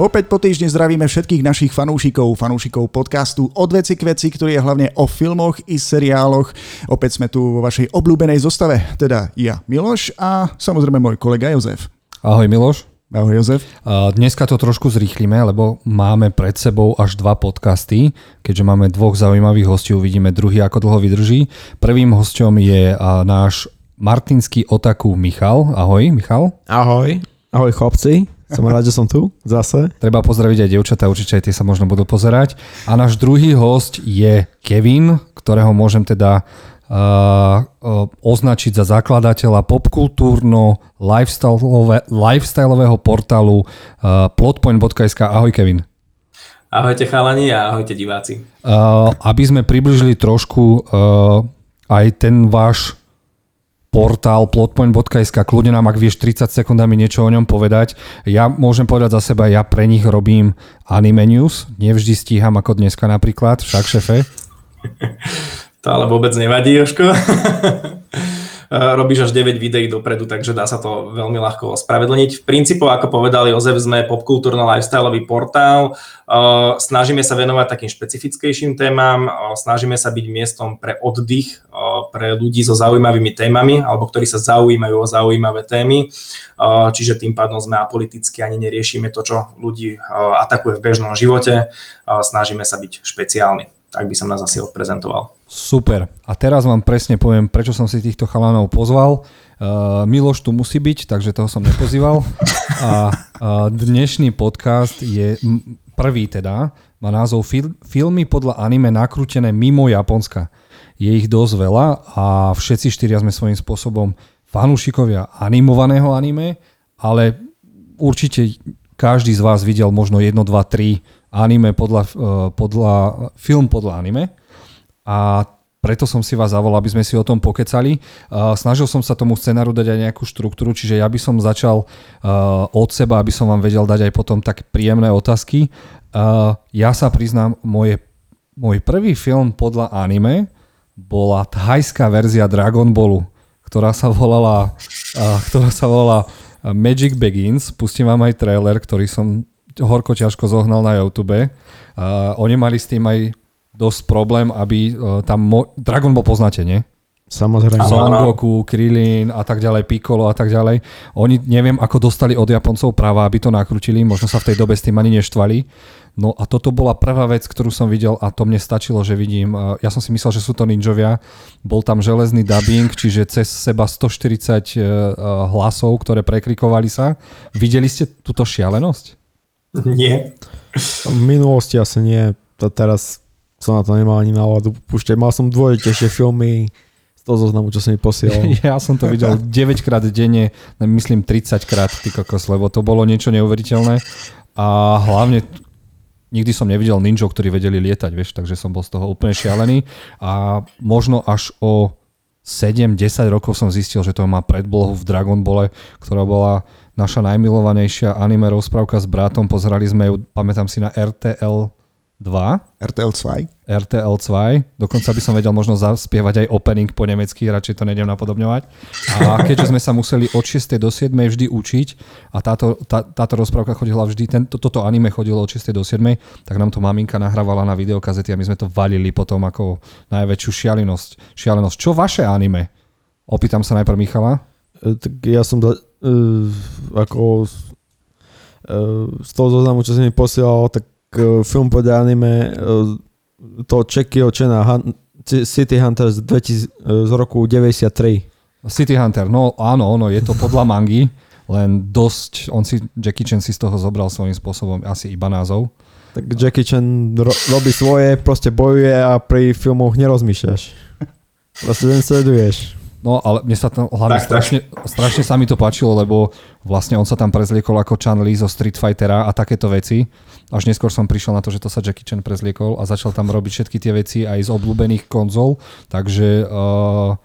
Opäť po týždni zdravíme všetkých našich fanúšikov, fanúšikov podcastu Od veci k veci, ktorý je hlavne o filmoch i seriáloch. Opäť sme tu vo vašej obľúbenej zostave, teda ja, Miloš a samozrejme môj kolega Jozef. Ahoj Miloš. Ahoj Jozef. Dneska to trošku zrýchlime, lebo máme pred sebou až dva podcasty. Keďže máme dvoch zaujímavých hostí, uvidíme druhý, ako dlho vydrží. Prvým hostom je náš martinský otaku Michal. Ahoj Michal. Ahoj. Ahoj chlapci. Som rád, že som tu zase. Treba pozdraviť aj dievčatá, určite aj tie sa možno budú pozerať. A náš druhý host je Kevin, ktorého môžem teda uh, uh, označiť za zakladateľa popkultúrno lifestyle, lifestyleového portálu uh, plotpoint.sk. Ahoj Kevin. Ahojte chalani a ahojte diváci. Uh, aby sme približili trošku uh, aj ten váš portál plotpoint.sk, kľudne nám, ak vieš 30 sekundami niečo o ňom povedať. Ja môžem povedať za seba, ja pre nich robím anime news, nevždy stíham ako dneska napríklad, však šefe. To ale vôbec nevadí, Joško. Eh, robíš až 9 videí dopredu, takže dá sa to veľmi ľahko ospravedlniť. V princípu, ako povedal Jozef, sme popkultúrno-lifestyleový portál. Eh, snažíme sa venovať takým špecifickejším témam, eh, snažíme sa byť miestom pre oddych, pre ľudí so zaujímavými témami, alebo ktorí sa zaujímajú o zaujímavé témy. Čiže tým pádom sme apoliticky ani neriešime to, čo ľudí atakuje v bežnom živote. Snažíme sa byť špeciálni tak by som nás asi odprezentoval. Super. A teraz vám presne poviem, prečo som si týchto chalanov pozval. Uh, Miloš tu musí byť, takže toho som nepozýval. A uh, dnešný podcast je prvý teda, má názov fil- Filmy podľa anime nakrútené mimo Japonska. Je ich dosť veľa a všetci štyria sme svojím spôsobom fanúšikovia animovaného anime, ale určite každý z vás videl možno jedno, dva, tri anime podľa, e, podľa, film podľa anime a preto som si vás zavolal, aby sme si o tom pokecali. Snažil som sa tomu scenáru dať aj nejakú štruktúru, čiže ja by som začal uh, od seba, aby som vám vedel dať aj potom tak príjemné otázky. Uh, ja sa priznám, moje, môj prvý film podľa anime bola thajská verzia Dragon Ballu, ktorá sa volala, uh, ktorá sa volala Magic Begins. Pustím vám aj trailer, ktorý som horko ťažko zohnal na YouTube. Oni mali s tým aj dosť problém, aby uh, tam... Mo- Dragon Ball poznáte, nie? Samozrejme. Son Goku, Krillin a tak ďalej, Piccolo a tak ďalej. Oni neviem, ako dostali od Japoncov práva, aby to nakrutili, možno sa v tej dobe s tým ani neštvali. No a toto bola prvá vec, ktorú som videl a to mne stačilo, že vidím. Ja som si myslel, že sú to ninjovia. Bol tam železný dubbing, čiže cez seba 140 e, hlasov, ktoré prekrikovali sa. Videli ste túto šialenosť? Nie. V minulosti asi nie. To teraz som na to nemal ani náladu púšťať. Mal som dvojitejšie filmy z toho zoznamu, čo som mi posielal. Ja som to videl 9 krát denne, myslím 30 krát, ty kokos, lebo to bolo niečo neuveriteľné. A hlavne nikdy som nevidel ninjov, ktorí vedeli lietať, vieš, takže som bol z toho úplne šialený. A možno až o 7-10 rokov som zistil, že to má predblohu v Dragon Ball, ktorá bola naša najmilovanejšia anime rozprávka s bratom. Pozerali sme ju, pamätám si, na RTL 2. RTL 2. RTL 2. Dokonca by som vedel možno zaspievať aj opening po nemecky, radšej to nejdem napodobňovať. A keďže sme sa museli od 6. do 7. vždy učiť a táto, tá, táto rozprávka chodila vždy, tento, toto anime chodilo od 6. do 7. tak nám to maminka nahrávala na videokazety a my sme to valili potom ako najväčšiu šialenosť. šialenosť. Čo vaše anime? Opýtam sa najprv Michala. E, tak ja som da, uh, ako uh, z toho zoznamu, čo si mi posielal, tak film podľa anime uh, to Čekio Han, City Hunters 2000, uh, z roku 93. City Hunter, no áno, ono, je to podľa mangy, len dosť, on si, Jackie Chan si z toho zobral svojím spôsobom asi iba názov. Tak Jackie Chan ro- robí svoje, proste bojuje a pri filmoch nerozmýšľaš. Proste len sleduješ. No ale mne sa to hlavne tak, strašne, tak. strašne sa mi to páčilo, lebo vlastne on sa tam prezliekol ako Chan Li zo Street Fightera a takéto veci. Až neskôr som prišiel na to, že to sa Jackie Chan prezliekol a začal tam robiť všetky tie veci aj z obľúbených konzol. Takže uh,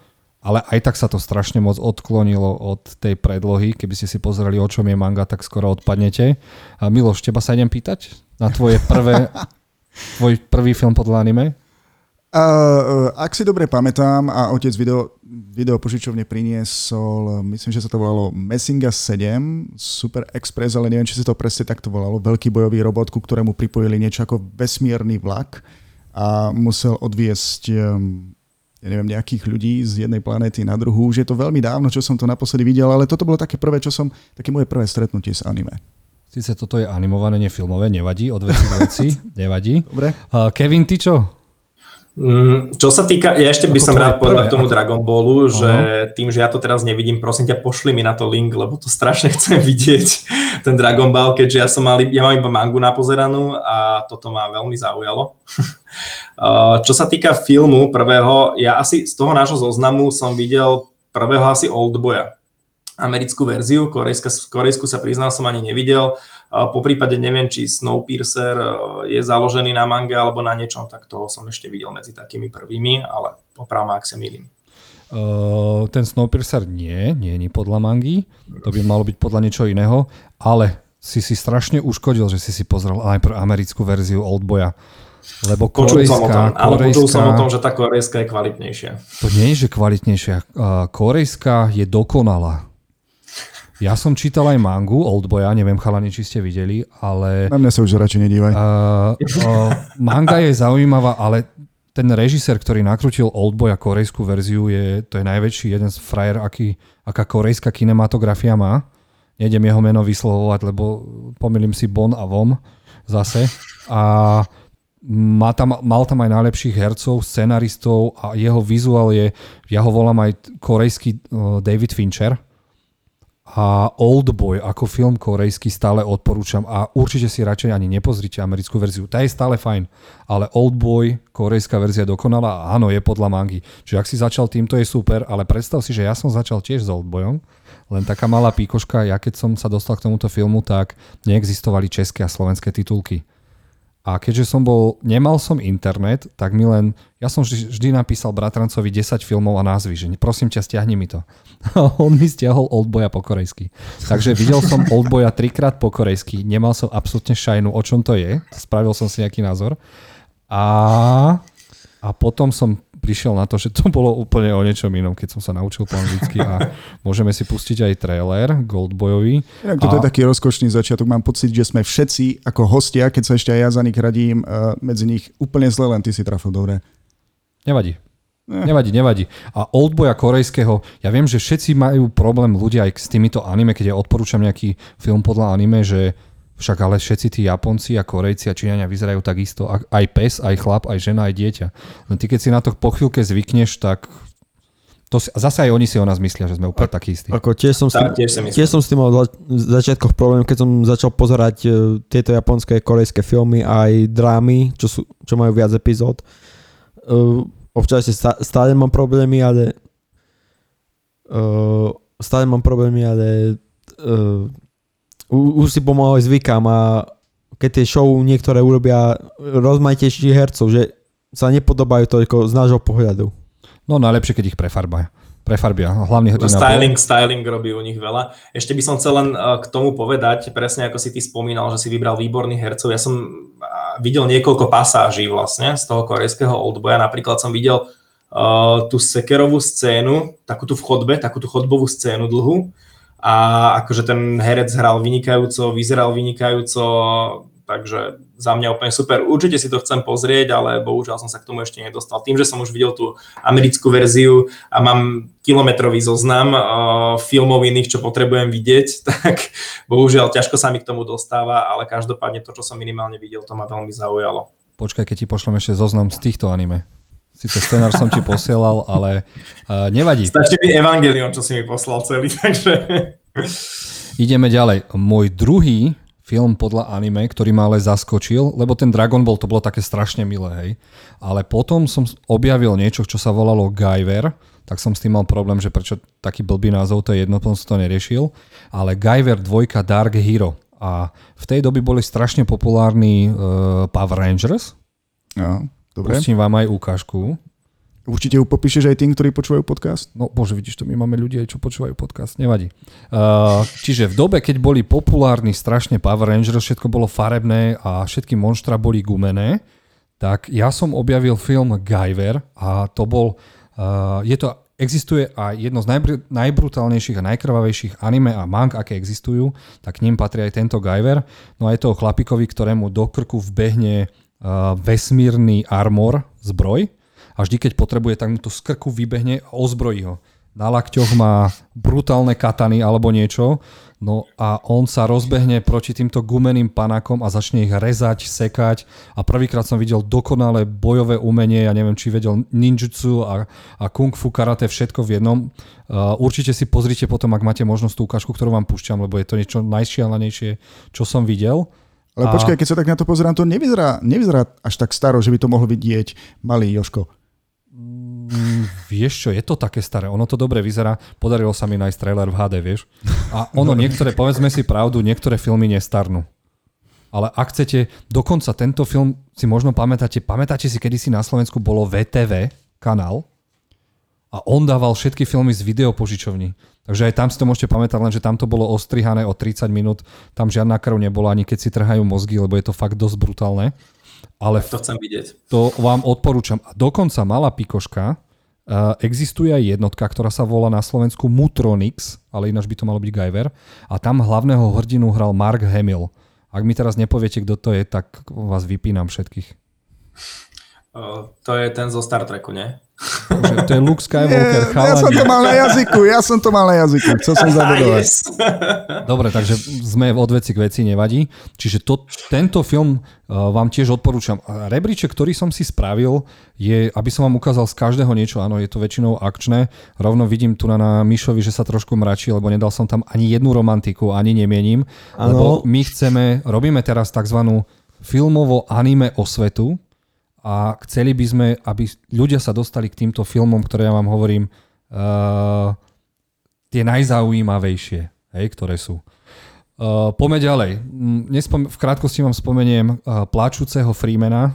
ale aj tak sa to strašne moc odklonilo od tej predlohy. Keby ste si pozreli, o čom je manga, tak skoro odpadnete. A Miloš, teba sa idem pýtať na tvoje prvé, tvoj prvý film podľa anime? Uh, ak si dobre pamätám a otec video, video požičovne priniesol, myslím, že sa to volalo Messinga 7, Super Express, ale neviem, či sa to presne takto volalo, veľký bojový robot, ku ktorému pripojili niečo ako vesmírny vlak a musel odviesť ja neviem, nejakých ľudí z jednej planéty na druhú. Už je to veľmi dávno, čo som to naposledy videl, ale toto bolo také prvé, čo som, také moje prvé stretnutie s anime. Sice toto je animované, nefilmové, nevadí, od veci veci, nevadí. Dobre. Uh, Kevin, ty čo? Mm, čo sa týka, ja ešte by som rád povedal k tomu Dragon Ballu, že uh-huh. tým, že ja to teraz nevidím, prosím ťa, pošli mi na to link, lebo to strašne chcem vidieť, ten Dragon Ball, keďže ja som mal, ja mám iba mangu napozeranú a toto ma veľmi zaujalo. čo sa týka filmu prvého, ja asi z toho nášho zoznamu som videl prvého asi Oldboya, americkú verziu, korejska, korejsku sa priznal som ani nevidel, po prípade neviem, či Snowpiercer e, je založený na manga alebo na niečom, tak toho som ešte videl medzi takými prvými, ale opravom, ak sa milím. Uh, ten Snowpiercer nie, nie je podľa mangy, to by malo byť podľa niečo iného, ale si si strašne uškodil, že si si pozrel najprv americkú verziu Oldboya. Lebo korejská, som o tom, ale korejská, počul som o tom, že tá korejská je kvalitnejšia. To nie je, že kvalitnejšia. Korejská je dokonalá. Ja som čítal aj mangu Oldboya, neviem chalani, či ste videli, ale... Na mňa sa už radšej nedívaj. Uh, uh, manga je zaujímavá, ale ten režisér, ktorý nakrútil Oldboya korejskú verziu, je, to je najväčší jeden z frajer, aký, aká korejská kinematografia má. Nejdem jeho meno vyslovovať, lebo pomýlim si Bon a Vom zase. A má tam, mal tam aj najlepších hercov, scenaristov a jeho vizuál je, ja ho volám aj korejský uh, David Fincher, a Oldboy ako film korejský stále odporúčam a určite si radšej ani nepozrite americkú verziu. Tá je stále fajn, ale Oldboy, korejská verzia dokonala a áno, je podľa mangy. Čiže ak si začal týmto je super, ale predstav si, že ja som začal tiež s Oldboyom, len taká malá píkoška, ja keď som sa dostal k tomuto filmu, tak neexistovali české a slovenské titulky. A keďže som bol, nemal som internet, tak mi len, ja som vždy, napísal bratrancovi 10 filmov a názvy, že prosím ťa, stiahni mi to. A on mi stiahol Oldboya po korejsky. Takže videl som Oldboya trikrát po korejsky, nemal som absolútne šajnu, o čom to je, spravil som si nejaký názor. A, a potom som prišiel na to, že to bolo úplne o niečom inom, keď som sa naučil po anglicky a môžeme si pustiť aj trailer Goldboyovi. Inak toto a... je taký rozkošný začiatok. Mám pocit, že sme všetci ako hostia, keď sa ešte aj ja za nich radím, uh, medzi nich úplne zle, len ty si trafil dobre. Nevadí. Eh. Nevadí, nevadí. A Oldboya korejského, ja viem, že všetci majú problém ľudia aj s týmito anime, keď ja odporúčam nejaký film podľa anime, že však ale všetci tí Japonci a Korejci a Číňania vyzerajú takisto. Aj pes, aj chlap, aj žena, aj dieťa. No ty keď si na to po chvíľke zvykneš, tak to si, zase aj oni si o nás myslia, že sme úplne takí istí. Ako tiež som, s tým, tiež, tiež som s tým mal v začiatkoch problém, keď som začal pozerať uh, tieto japonské, korejské filmy aj drámy, čo, sú, čo majú viac epizód. Uh, občas stále mám problémy, ale uh, stále mám problémy, ale uh, už si pomaly zvykám a keď tie show niektoré urobia rozmajtejších hercov, že sa nepodobajú toľko z nášho pohľadu. No najlepšie, keď ich prefarbia. Prefarbia, hlavný hrdina. No, styling, styling robí u nich veľa. Ešte by som chcel len eh, k tomu povedať, presne ako si ty spomínal, že si vybral výborných hercov. Ja som videl niekoľko pasáží vlastne z toho korejského oldboja. Napríklad som videl uh, tú sekerovú scénu, takú tú v chodbe, takú tú chodbovú scénu dlhú, a akože ten herec hral vynikajúco, vyzeral vynikajúco, takže za mňa úplne super. Určite si to chcem pozrieť, ale bohužiaľ som sa k tomu ešte nedostal. Tým, že som už videl tú americkú verziu a mám kilometrový zoznam uh, filmov iných, čo potrebujem vidieť, tak bohužiaľ ťažko sa mi k tomu dostáva, ale každopádne to, čo som minimálne videl, to ma veľmi zaujalo. Počkaj, keď ti pošlem ešte zoznam z týchto anime. Sice scenár som ti posielal, ale uh, nevadí. Stačí mi Evangelion, čo si mi poslal celý, takže... Ideme ďalej. Môj druhý film podľa anime, ktorý ma ale zaskočil, lebo ten Dragon Ball to bolo také strašne milé, hej. Ale potom som objavil niečo, čo sa volalo Guyver, tak som s tým mal problém, že prečo taký blbý názov, to je jedno, som to neriešil. Ale Guyver 2 Dark Hero. A v tej doby boli strašne populárni uh, Power Rangers. No. Dobre. Pustím vám aj ukážku. Určite ju popíšeš aj tým, ktorí počúvajú podcast? No bože, vidíš to, my máme ľudí aj čo počúvajú podcast, nevadí. Uh, čiže v dobe, keď boli populárni strašne Power Rangers, všetko bolo farebné a všetky monštra boli gumené, tak ja som objavil film Guyver a to bol, uh, je to, existuje aj jedno z najbr- najbrutálnejších a najkrvavejších anime a mang, aké existujú, tak k ním patrí aj tento Guyver. No a je to o chlapikovi, ktorému do krku vbehne vesmírny armor, zbroj. A vždy, keď potrebuje, tak mu to z vybehne a ozbrojí ho. Na lakťoch má brutálne katany alebo niečo, no a on sa rozbehne proti týmto gumeným panákom a začne ich rezať, sekať. A prvýkrát som videl dokonalé bojové umenie, ja neviem, či vedel ninjutsu a, a kung fu karate, všetko v jednom. Uh, určite si pozrite potom, ak máte možnosť tú ukážku, ktorú vám púšťam, lebo je to niečo najšialenejšie, čo som videl. Ale a... počkaj, keď sa tak na to pozerám, to nevyzerá, nevyzerá až tak staro, že by to mohol vidieť malý Joško. Mm, vieš čo, je to také staré, ono to dobre vyzerá, podarilo sa mi nájsť trailer v HD, vieš. A ono niektoré, povedzme si pravdu, niektoré filmy nestarnú. Ale ak chcete, dokonca tento film si možno pamätáte, pamätáte si, kedy si na Slovensku bolo VTV kanál a on dával všetky filmy z videopožičovní. Takže aj tam si to môžete pamätať, len že tam to bolo ostrihané o 30 minút, tam žiadna krv nebola, ani keď si trhajú mozgy, lebo je to fakt dosť brutálne. Ale to chcem vidieť. To vám odporúčam. A dokonca malá pikoška, Uh, existuje aj jednotka, ktorá sa volá na Slovensku Mutronix, ale ináč by to malo byť Guyver. A tam hlavného hrdinu hral Mark Hamill. Ak mi teraz nepoviete, kto to je, tak vás vypínam všetkých. Uh, to je ten zo Star Treku, nie? Že to je Luke Skywalker, Nie, Ja som to mal na jazyku, ja som to mal na jazyku, chcel som zabudovať. Yes. Dobre, takže sme od veci k veci, nevadí. Čiže to, tento film uh, vám tiež odporúčam. Rebríček, ktorý som si spravil, je, aby som vám ukázal z každého niečo, áno, je to väčšinou akčné. Rovno vidím tu na, na Mišovi, že sa trošku mračí, lebo nedal som tam ani jednu romantiku, ani nemienim. Ano. Lebo my chceme, robíme teraz tzv. filmovo anime osvetu, a chceli by sme, aby ľudia sa dostali k týmto filmom, ktoré ja vám hovorím, uh, tie najzaujímavejšie, hej, ktoré sú. Uh, poďme ďalej. Nespom- v krátkosti vám spomeniem uh, pláčúceho Freemana,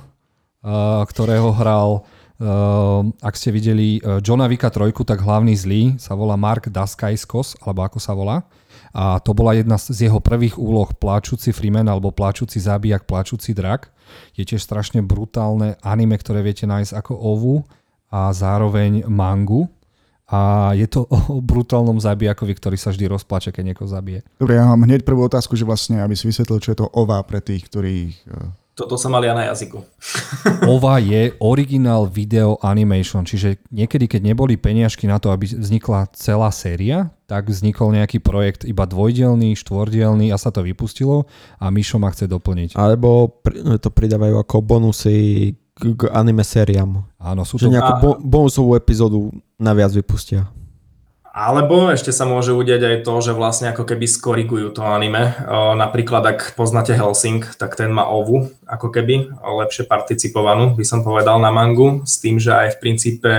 uh, ktorého hral, uh, ak ste videli uh, Johna Vika 3, tak hlavný zlý sa volá Mark Daskaiskos, alebo ako sa volá. A to bola jedna z jeho prvých úloh pláčúci Freeman, alebo pláčúci zábijak, pláčúci drak je tiež strašne brutálne anime, ktoré viete nájsť ako ovu a zároveň mangu. A je to o brutálnom zabijakovi, ktorý sa vždy rozplače, keď niekoho zabije. Dobre, ja mám hneď prvú otázku, že vlastne, aby si vysvetlil, čo je to OVA pre tých, ktorých eh, toto som mal ja na jazyku. OVA je Original Video Animation, čiže niekedy, keď neboli peniažky na to, aby vznikla celá séria, tak vznikol nejaký projekt iba dvojdielný, štvordielný a sa to vypustilo a Mišo ma chce doplniť. Alebo to pridávajú ako bonusy k anime sériám. Áno, sú to... Že nejakú bo- bonusovú epizódu naviac vypustia. Alebo ešte sa môže udiať aj to, že vlastne ako keby skorigujú to anime. Napríklad, ak poznáte Helsing, tak ten má ovu, ako keby, lepšie participovanú, by som povedal, na mangu, s tým, že aj v princípe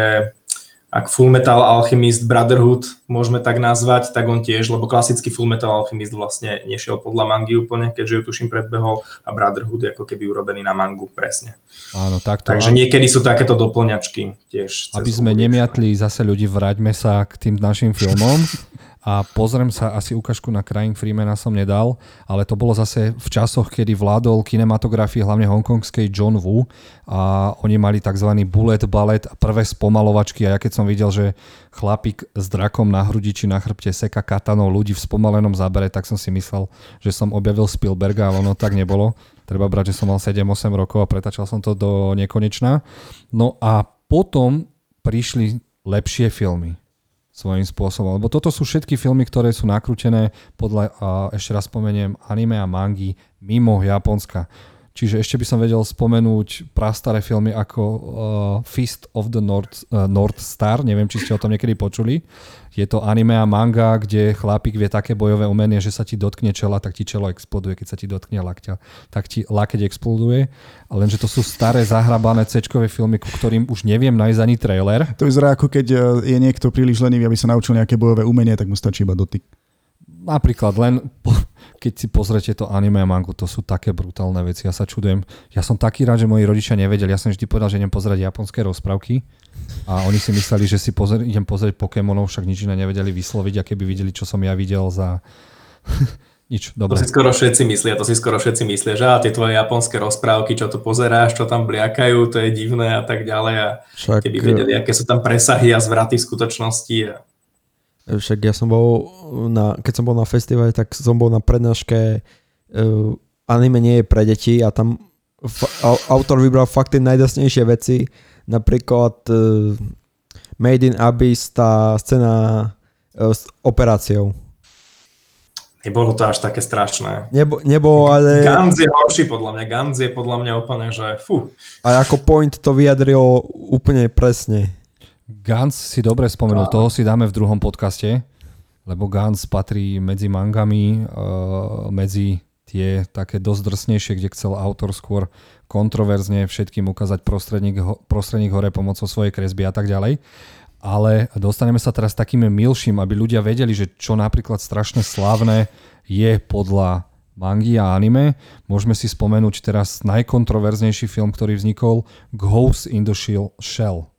ak Full Metal Alchemist Brotherhood môžeme tak nazvať, tak on tiež, lebo klasický Full Metal Alchemist vlastne nešiel podľa mangy úplne, keďže ju tuším predbehol a Brotherhood je ako keby urobený na mangu presne. Áno, takto. Takže niekedy sú takéto doplňačky tiež. Aby sme nemiatli zase ľudí, vráťme sa k tým našim filmom. a pozriem sa, asi ukážku na Crying Freemana som nedal, ale to bolo zase v časoch, kedy vládol kinematografii hlavne hongkongskej John Woo a oni mali tzv. bullet ballet a prvé spomalovačky a ja keď som videl, že chlapík s drakom na hrudi či na chrbte seka katanou ľudí v spomalenom zábere, tak som si myslel, že som objavil Spielberga, ale ono tak nebolo. Treba brať, že som mal 7-8 rokov a pretačal som to do nekonečna. No a potom prišli lepšie filmy svojím spôsobom. Lebo toto sú všetky filmy, ktoré sú nakrútené podľa, ešte raz spomeniem, anime a mangy mimo Japonska. Čiže ešte by som vedel spomenúť prastaré filmy ako uh, Fist of the North, uh, North Star, neviem, či ste o tom niekedy počuli. Je to anime a manga, kde chlapík vie také bojové umenie, že sa ti dotkne čela, tak ti čelo exploduje, keď sa ti dotkne lakťa, tak ti lakeť exploduje. A lenže to sú staré zahrabané c filmy, ku ktorým už neviem nájsť ani trailer. To vyzerá ako keď e, je niekto príliš lenivý, aby sa naučil nejaké bojové umenie, tak mu stačí iba dotyk. Napríklad len po, keď si pozrete to anime a mangu, to sú také brutálne veci. Ja sa čudujem. Ja som taký rád, že moji rodičia nevedeli. Ja som vždy povedal, že idem pozrieť japonské rozprávky a oni si mysleli, že si pozr- idem pozrieť Pokémonov, však nič iné nevedeli vysloviť a keby videli, čo som ja videl za Nič, To dobre. si skoro všetci myslia, to si skoro všetci myslia, že a tie tvoje japonské rozprávky, čo tu pozeráš, čo tam bliakajú, to je divné a tak ďalej a Však, keby vedeli, aké sú tam presahy a zvraty v skutočnosti. A... však ja som bol na, keď som bol na festivale, tak som bol na prednáške uh, anime nie je pre deti a tam fa- au- autor vybral fakt tie najdasnejšie veci, napríklad uh, Made in Abyss, tá scéna uh, s operáciou. Nebolo to až také strašné. Nebo, nebo ale... Gans je horší podľa mňa, Gans je podľa mňa úplne, že fú. A ako point to vyjadrilo úplne presne. Gans si dobre spomenul, toho si dáme v druhom podcaste, lebo Gans patrí medzi mangami, uh, medzi tie také dosť drsnejšie, kde chcel autor skôr kontroverzne všetkým ukázať prostredník, prostredník hore pomocou svojej kresby a tak ďalej. Ale dostaneme sa teraz takým milším, aby ľudia vedeli, že čo napríklad strašne slávne je podľa mangy a anime. Môžeme si spomenúť teraz najkontroverznejší film, ktorý vznikol, Ghost in the Shell-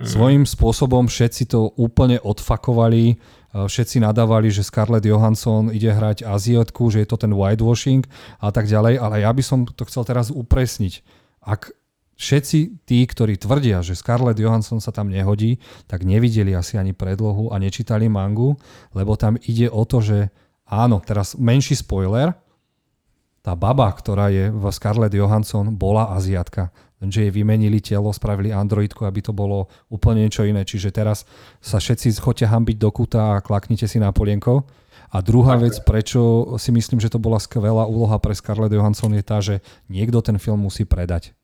Shell. Svojím spôsobom všetci to úplne odfakovali, eh, všetci nadávali, že Scarlett Johansson ide hrať Aziatku, že je to ten whitewashing a tak ďalej, ale ja by som to chcel teraz upresniť. Ak všetci tí, ktorí tvrdia, že Scarlett Johansson sa tam nehodí, tak nevideli asi ani predlohu a nečítali mangu, lebo tam ide o to, že áno, teraz menší spoiler, tá baba, ktorá je v Scarlett Johansson, bola Aziatka. Lenže jej vymenili telo, spravili androidku, aby to bolo úplne niečo iné. Čiže teraz sa všetci chodte hambiť do kuta a klaknite si na polienko. A druhá vec, prečo si myslím, že to bola skvelá úloha pre Scarlett Johansson, je tá, že niekto ten film musí predať.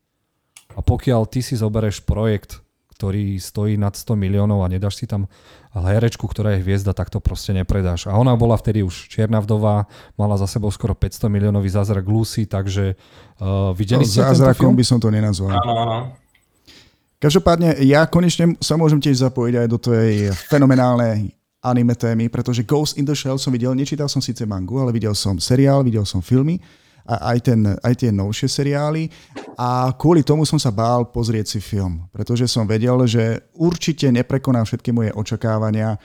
A pokiaľ ty si zobereš projekt, ktorý stojí nad 100 miliónov a nedáš si tam herečku, ktorá je hviezda, tak to proste nepredáš. A ona bola vtedy už čierna vdová, mala za sebou skoro 500 miliónový zázrak Lucy, takže uh, videli No, ste tento zázrakom film? by som to nenazval. Áno, áno. Každopádne ja konečne sa môžem tiež zapojiť aj do tej fenomenálnej anime témy, pretože Ghost in the Shell som videl, nečítal som síce mangu, ale videl som seriál, videl som filmy aj, ten, aj tie novšie seriály a kvôli tomu som sa bál pozrieť si film, pretože som vedel, že určite neprekoná všetky moje očakávania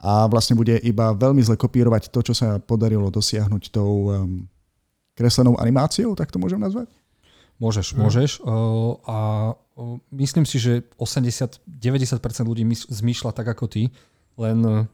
a vlastne bude iba veľmi zle kopírovať to, čo sa podarilo dosiahnuť tou um, kreslenou animáciou, tak to môžem nazvať? Môžeš, môžeš. Uh, a uh, myslím si, že 80-90% ľudí zmýšľa tak ako ty, len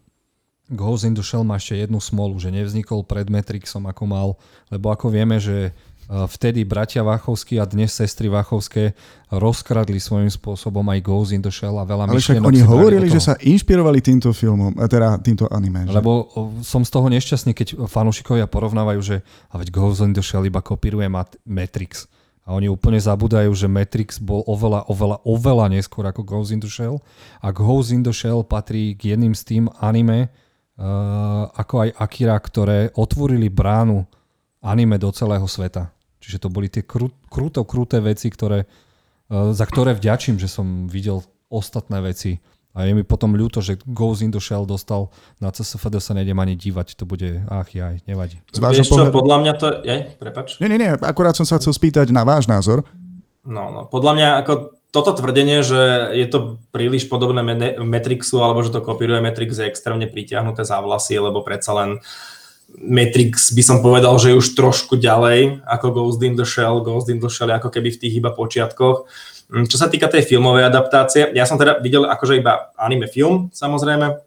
Ghost in the Shell má ešte jednu smolu, že nevznikol pred Matrixom ako mal, lebo ako vieme, že uh, vtedy bratia Váchovskí a dnes sestry Váchovské rozkradli svojím spôsobom aj Ghost in the Shell a veľa Ale však oni hovorili, že sa inšpirovali týmto filmom, a teda týmto anime. že? Lebo som z toho nešťastný, keď fanúšikovia porovnávajú, že a veď Ghost in the Shell iba kopíruje Mat- Matrix. A oni úplne zabúdajú, že Matrix bol oveľa, oveľa, oveľa neskôr ako Ghost in the Shell. A Ghost in the Shell patrí k jedným z tým anime, ako aj Akira, ktoré otvorili bránu anime do celého sveta. Čiže to boli tie krú, krúto, kruté veci, ktoré, uh, za ktoré vďačím, že som videl ostatné veci. A je mi potom ľúto, že Ghost in the Shell dostal na CSFD sa nejdem ani dívať, to bude, ach jaj, nevadí. Z vášho Vieš čo, pohľadu- podľa mňa to... Je, prepač. Nie, nie, nie, akurát som sa chcel spýtať na váš názor. No, no, podľa mňa ako toto tvrdenie, že je to príliš podobné Matrixu, alebo že to kopíruje Matrix, je extrémne pritiahnuté za vlasy, lebo predsa len Matrix by som povedal, že je už trošku ďalej ako Ghost in the Shell. Ghost in the Shell ako keby v tých iba počiatkoch. Mm, Čo sa týka tej filmovej adaptácie, ja som teda videl akože iba anime film, samozrejme,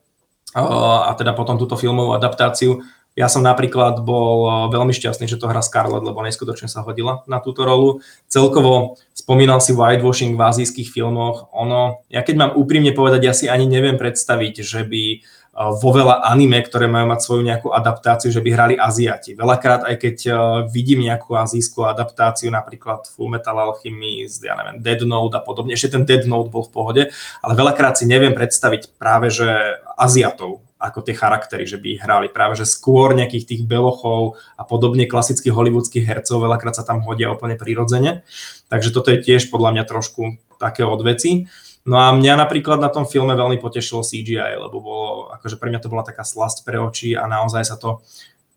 a teda potom túto filmovú adaptáciu. Ja som napríklad bol eh, veľmi šťastný, že to hrá Scarlett, lebo neskutočne sa hodila na túto rolu. Celkovo spomínal si whitewashing v azijských filmoch. Ono, ja keď mám úprimne povedať, ja si ani neviem predstaviť, že by eh, vo veľa anime, ktoré majú mať svoju nejakú adaptáciu, že by hrali Aziati. Veľakrát, aj keď eh, vidím nejakú azijskú adaptáciu, napríklad Full Metal Alchemist, ja neviem, Dead Note a podobne, ešte ten Dead Note bol v pohode, ale veľakrát si neviem predstaviť práve, že Aziatov ako tie charaktery, že by ich hrali. Práve, že skôr nejakých tých belochov a podobne klasických hollywoodských hercov veľakrát sa tam hodia úplne prirodzene. Takže toto je tiež podľa mňa trošku také odveci. No a mňa napríklad na tom filme veľmi potešilo CGI, lebo bolo, akože pre mňa to bola taká slasť pre oči a naozaj sa to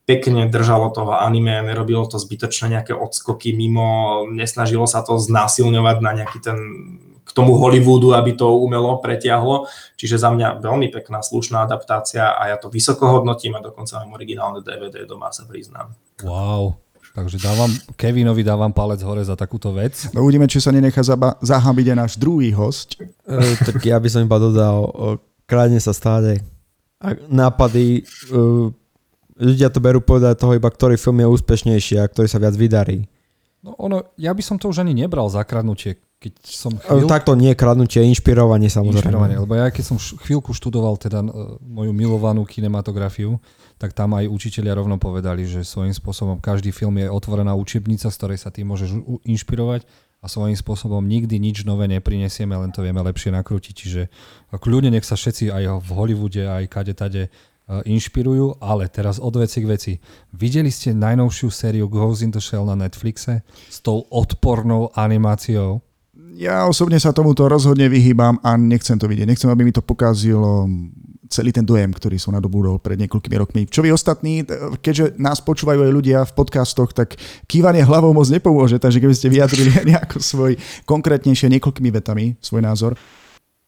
pekne držalo toho anime, nerobilo to zbytočne nejaké odskoky mimo, nesnažilo sa to znásilňovať na nejaký ten k tomu Hollywoodu, aby to umelo pretiahlo. Čiže za mňa veľmi pekná, slušná adaptácia a ja to vysoko hodnotím a dokonca mám originálne DVD doma, sa priznám. Wow. Takže dávam, Kevinovi dávam palec hore za takúto vec. No uvidíme, či sa nenechá zaba- zahambiť aj náš druhý host. E, tak ja by som iba dodal, o, kráľne sa stále a nápady, e, ľudia to berú povedať toho iba, ktorý film je úspešnejší a ktorý sa viac vydarí. No ono, ja by som to už ani nebral za kradnutie, keď som E, chvíľ... Takto nie kradnutie, inšpirovanie samozrejme. Inšpirovanie, lebo ja keď som chvíľku študoval teda uh, moju milovanú kinematografiu, tak tam aj učitelia rovno povedali, že svojím spôsobom každý film je otvorená učebnica, z ktorej sa ty môžeš inšpirovať a svojím spôsobom nikdy nič nové neprinesieme, len to vieme lepšie nakrútiť. Čiže ako ľudia nech sa všetci aj v Hollywoode, aj kade tade uh, inšpirujú, ale teraz od veci k veci. Videli ste najnovšiu sériu Ghost in the Shell na Netflixe s tou odpornou animáciou? Ja osobne sa tomuto rozhodne vyhýbam a nechcem to vidieť. Nechcem, aby mi to pokazilo celý ten dojem, ktorý som nadobúdol pred niekoľkými rokmi. Čo vy ostatní, keďže nás počúvajú aj ľudia v podcastoch, tak kývanie hlavou moc nepomôže, takže keby ste vyjadrili nejako svoj konkrétnejšie niekoľkými vetami svoj názor.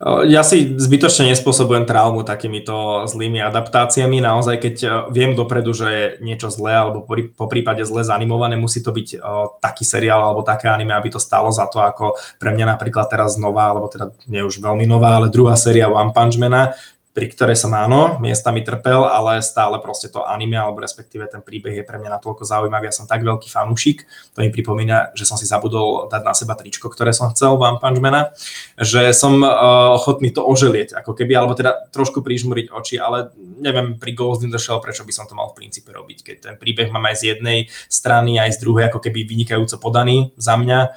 Ja si zbytočne nespôsobujem traumu takýmito zlými adaptáciami. Naozaj, keď viem dopredu, že je niečo zlé alebo po prípade zle zanimované, musí to byť taký seriál alebo také anime, aby to stálo za to, ako pre mňa napríklad teraz nová, alebo teda nie už veľmi nová, ale druhá séria One Punch Mana, pri ktorej som áno, miestami trpel, ale stále proste to anime, alebo respektíve ten príbeh je pre mňa natoľko zaujímavý. Ja som tak veľký fanúšik, to mi pripomína, že som si zabudol dať na seba tričko, ktoré som chcel Punch Mana, že som uh, ochotný to oželieť, ako keby, alebo teda trošku prižmuriť oči, ale neviem pri Ghost in the Shell, prečo by som to mal v princípe robiť, keď ten príbeh mám aj z jednej strany, aj z druhej, ako keby vynikajúco podaný za mňa.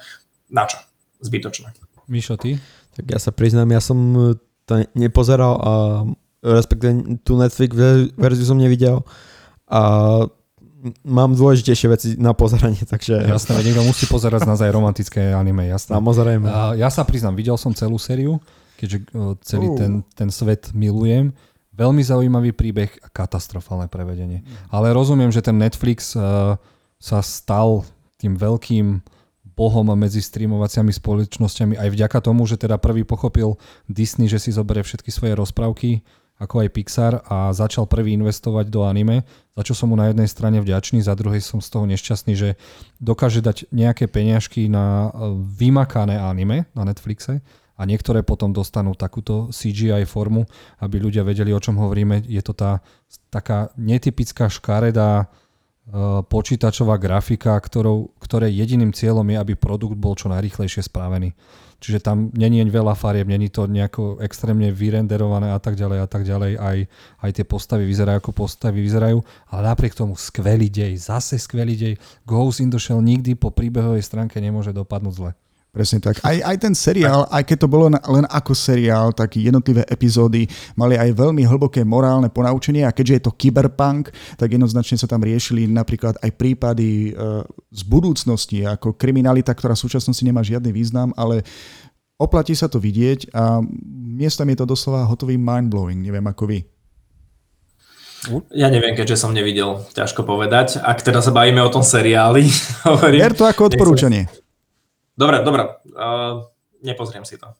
Na čo? Zbytočné. Mišo, ty? Tak ja sa priznám, ja som to nepozeral a respektíve tú Netflix verziu som nevidel a mám dôležitejšie veci na pozeranie, takže... Jasné, niekto musí pozerať na aj romantické anime, jasné. Samozrejme. A ja sa priznám, videl som celú sériu, keďže celý ten, ten svet milujem. Veľmi zaujímavý príbeh a katastrofálne prevedenie. Ale rozumiem, že ten Netflix uh, sa stal tým veľkým bohom medzi streamovaciami spoločnosťami aj vďaka tomu, že teda prvý pochopil Disney, že si zoberie všetky svoje rozprávky, ako aj Pixar a začal prvý investovať do anime, za čo som mu na jednej strane vďačný, za druhej som z toho nešťastný, že dokáže dať nejaké peňažky na vymakané anime na Netflixe a niektoré potom dostanú takúto CGI formu, aby ľudia vedeli, o čom hovoríme. Je to tá taká netypická škaredá počítačová grafika, ktorou, ktoré jediným cieľom je, aby produkt bol čo najrychlejšie spravený. Čiže tam není veľa farieb, není to nejako extrémne vyrenderované a tak ďalej a tak ďalej. Aj, aj tie postavy vyzerajú ako postavy vyzerajú, ale napriek tomu skvelý dej, zase skvelý dej. Ghost in the Shell nikdy po príbehovej stránke nemôže dopadnúť zle. Presne tak. Aj, aj ten seriál, aj keď to bolo len ako seriál, tak jednotlivé epizódy mali aj veľmi hlboké morálne ponaučenie a keďže je to cyberpunk, tak jednoznačne sa tam riešili napríklad aj prípady uh, z budúcnosti, ako kriminalita, ktorá v súčasnosti nemá žiadny význam, ale oplatí sa to vidieť a miestami je to doslova hotový mindblowing, neviem ako vy. Ja neviem, keďže som nevidel, ťažko povedať. Ak teda sa bavíme o tom seriáli, hovorím... Ver to ako odporúčanie. Nechcem... Dobre, dobre. Uh, nepozriem si to.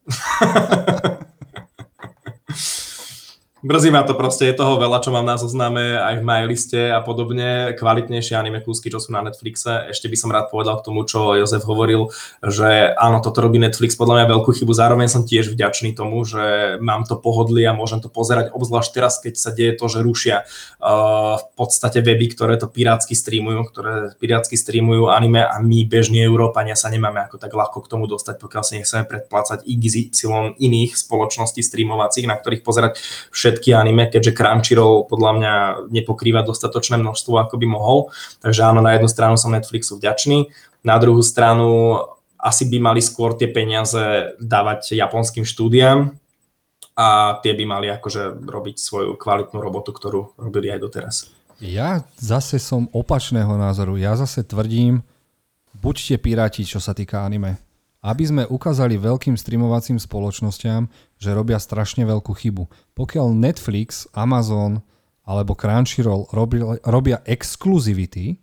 Brzí ma to proste, je toho veľa, čo mám na zozname aj v MyListe a podobne, kvalitnejšie anime kúsky, čo sú na Netflixe. Ešte by som rád povedal k tomu, čo Jozef hovoril, že áno, toto robí Netflix podľa mňa veľkú chybu, zároveň som tiež vďačný tomu, že mám to pohodlie a môžem to pozerať, obzvlášť teraz, keď sa deje to, že rušia uh, v podstate weby, ktoré to pirátsky streamujú, ktoré pirátsky streamujú anime a my, bežní Európania, sa nemáme ako tak ľahko k tomu dostať, pokiaľ si nechceme predplácať XY iných spoločností streamovacích, na ktorých pozerať všetko všetky anime, keďže Crunchyroll podľa mňa nepokrýva dostatočné množstvo, ako by mohol. Takže áno, na jednu stranu som Netflixu vďačný, na druhú stranu asi by mali skôr tie peniaze dávať japonským štúdiám a tie by mali akože robiť svoju kvalitnú robotu, ktorú robili aj doteraz. Ja zase som opačného názoru. Ja zase tvrdím, buďte piráti, čo sa týka anime aby sme ukázali veľkým streamovacím spoločnosťam, že robia strašne veľkú chybu. Pokiaľ Netflix, Amazon alebo Crunchyroll robia, robia exkluzivity,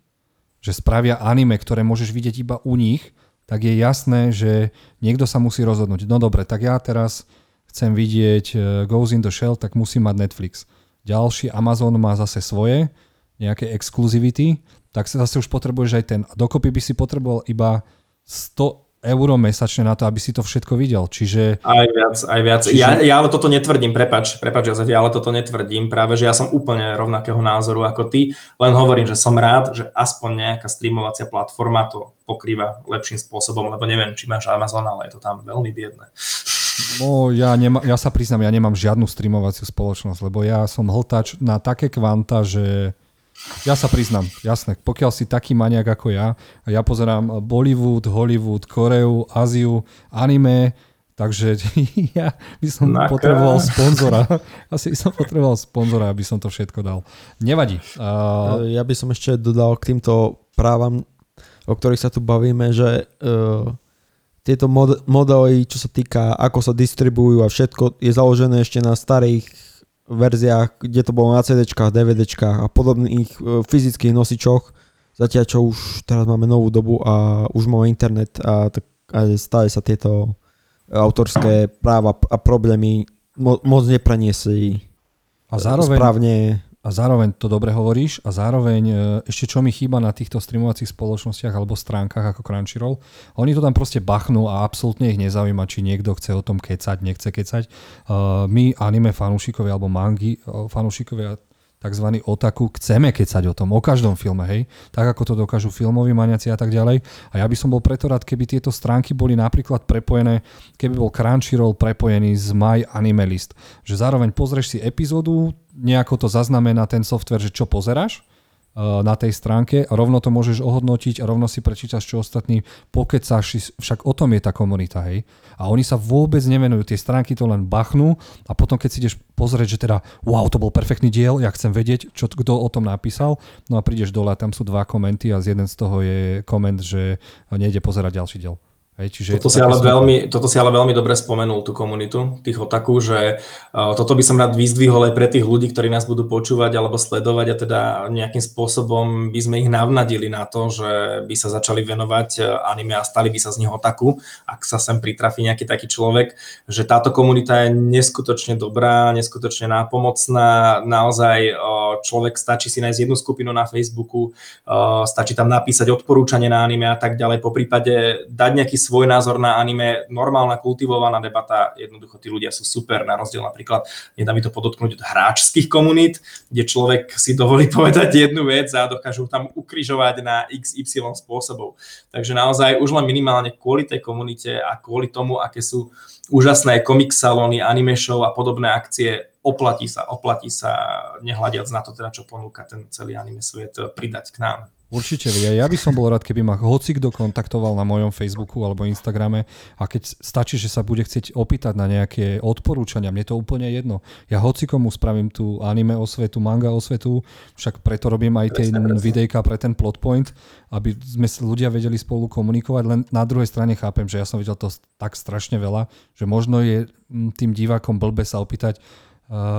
že spravia anime, ktoré môžeš vidieť iba u nich, tak je jasné, že niekto sa musí rozhodnúť. No dobre, tak ja teraz chcem vidieť uh, Goes in the Shell, tak musím mať Netflix. Ďalší Amazon má zase svoje, nejaké exkluzivity, tak sa zase už potrebuješ aj ten. Dokopy by si potreboval iba 100 eur mesačne na to, aby si to všetko videl. Čiže... Aj viac, aj viac. Čiže... Ja, ja ale toto netvrdím, prepač, prepač Jozef, ja ale toto netvrdím. Práve, že ja som úplne rovnakého názoru ako ty, len hovorím, že som rád, že aspoň nejaká streamovacia platforma to pokrýva lepším spôsobom, lebo neviem, či máš Amazon, ale je to tam veľmi biedne. No, ja, nema, ja sa priznám, ja nemám žiadnu streamovaciu spoločnosť, lebo ja som hltač na také kvanta, že ja sa priznám, jasné, pokiaľ si taký maniak ako ja, a ja pozerám Bollywood, Hollywood, Koreu, Áziu, anime, takže ja by som Naka. potreboval sponzora. Asi by som potreboval sponzora, aby som to všetko dal. Nevadí. Uh... Ja by som ešte dodal k týmto právam, o ktorých sa tu bavíme, že uh, tieto mod- modely, čo sa týka, ako sa distribujú a všetko, je založené ešte na starých verziách, kde to bolo na CD, DVD a podobných e, fyzických nosičoch, zatiaľ čo už teraz máme novú dobu a už máme internet a, tak, a stále sa tieto autorské práva a problémy mo- moc nepreniesli. A zároveň, správne a zároveň to dobre hovoríš a zároveň e, ešte čo mi chýba na týchto streamovacích spoločnostiach alebo stránkach ako Crunchyroll, oni to tam proste bachnú a absolútne ich nezaujíma, či niekto chce o tom kecať, nechce kecať. Uh, my anime fanúšikovia alebo mangy uh, fanúšikovia tzv. otaku, chceme kecať o tom, o každom filme, hej, tak ako to dokážu filmoví maniaci a tak ďalej. A ja by som bol preto rád, keby tieto stránky boli napríklad prepojené, keby bol Crunchyroll prepojený s My Anime List. Že zároveň pozrieš si epizódu, nejako to zaznamená ten software, že čo pozeráš, na tej stránke rovno to môžeš ohodnotiť a rovno si prečítaš, čo ostatní pokecáš, však o tom je tá komunita, hej. A oni sa vôbec nevenujú, tie stránky to len bachnú a potom keď si ideš pozrieť, že teda wow, to bol perfektný diel, ja chcem vedieť, čo, kto o tom napísal, no a prídeš dole a tam sú dva komenty a z jeden z toho je koment, že nejde pozerať ďalší diel. Hej, čiže toto, si ale veľmi, toto si ale veľmi dobre spomenul, tú komunitu, tých otaku, že uh, toto by som rád vyzdvihol aj pre tých ľudí, ktorí nás budú počúvať alebo sledovať a teda nejakým spôsobom by sme ich navnadili na to, že by sa začali venovať e, anime a stali by sa z neho otaku, ak sa sem pritrafí nejaký taký človek, že táto komunita je neskutočne dobrá, neskutočne nápomocná, naozaj uh, človek stačí si nájsť jednu skupinu na Facebooku, uh, stačí tam napísať odporúčanie na anime a tak ďalej, po prípade dať nejaký svoj názor na anime, normálna kultivovaná debata, jednoducho tí ľudia sú super, na rozdiel napríklad, nedá mi to podotknúť od hráčských komunít, kde človek si dovolí povedať jednu vec a dokážu tam ukrižovať na XY spôsobov. Takže naozaj už len minimálne kvôli tej komunite a kvôli tomu, aké sú úžasné komik salóny, anime show a podobné akcie, oplatí sa, oplatí sa, nehľadiac na to teda, čo ponúka ten celý anime svet, pridať k nám. Určite, ja, ja by som bol rád, keby ma hoci kto kontaktoval na mojom Facebooku alebo Instagrame a keď stačí, že sa bude chcieť opýtať na nejaké odporúčania, mne to úplne jedno. Ja hoci komu spravím tú anime osvetu, manga osvetu, však preto robím aj tie videjka pre ten plot point, aby sme ľudia vedeli spolu komunikovať, len na druhej strane chápem, že ja som videl to tak strašne veľa, že možno je tým divákom blbe sa opýtať,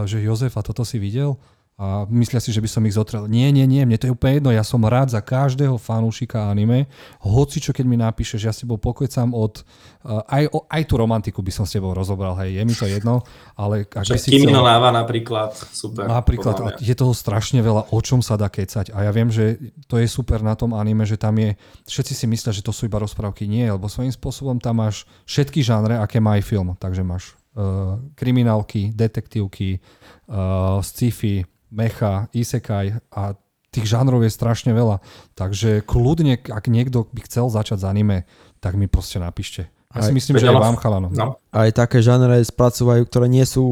že Jozef, a toto si videl? A myslia si, že by som ich zotrel. Nie, nie, nie, mne to je úplne jedno, ja som rád za každého fanúšika anime, hoci čo keď mi napíšeš, ja s tebou pokojcam od, uh, aj, o, aj tú romantiku by som s tebou rozobral, hej, je mi to jedno, ale ak by si chcel... Láva napríklad, super. Napríklad, je toho strašne veľa, o čom sa dá kecať. A ja viem, že to je super na tom anime, že tam je, všetci si myslia, že to sú iba rozprávky, nie, lebo svojím spôsobom tam máš všetky žánre, aké má aj film, takže máš uh, kriminálky, detektívky, uh, sci-fi, mecha, isekaj a tých žánrov je strašne veľa. Takže kľudne, ak niekto by chcel začať s anime, tak mi proste napíšte. Ja si myslím, že aj vám chalanom. No. Aj také žánre spracovajú, ktoré nie sú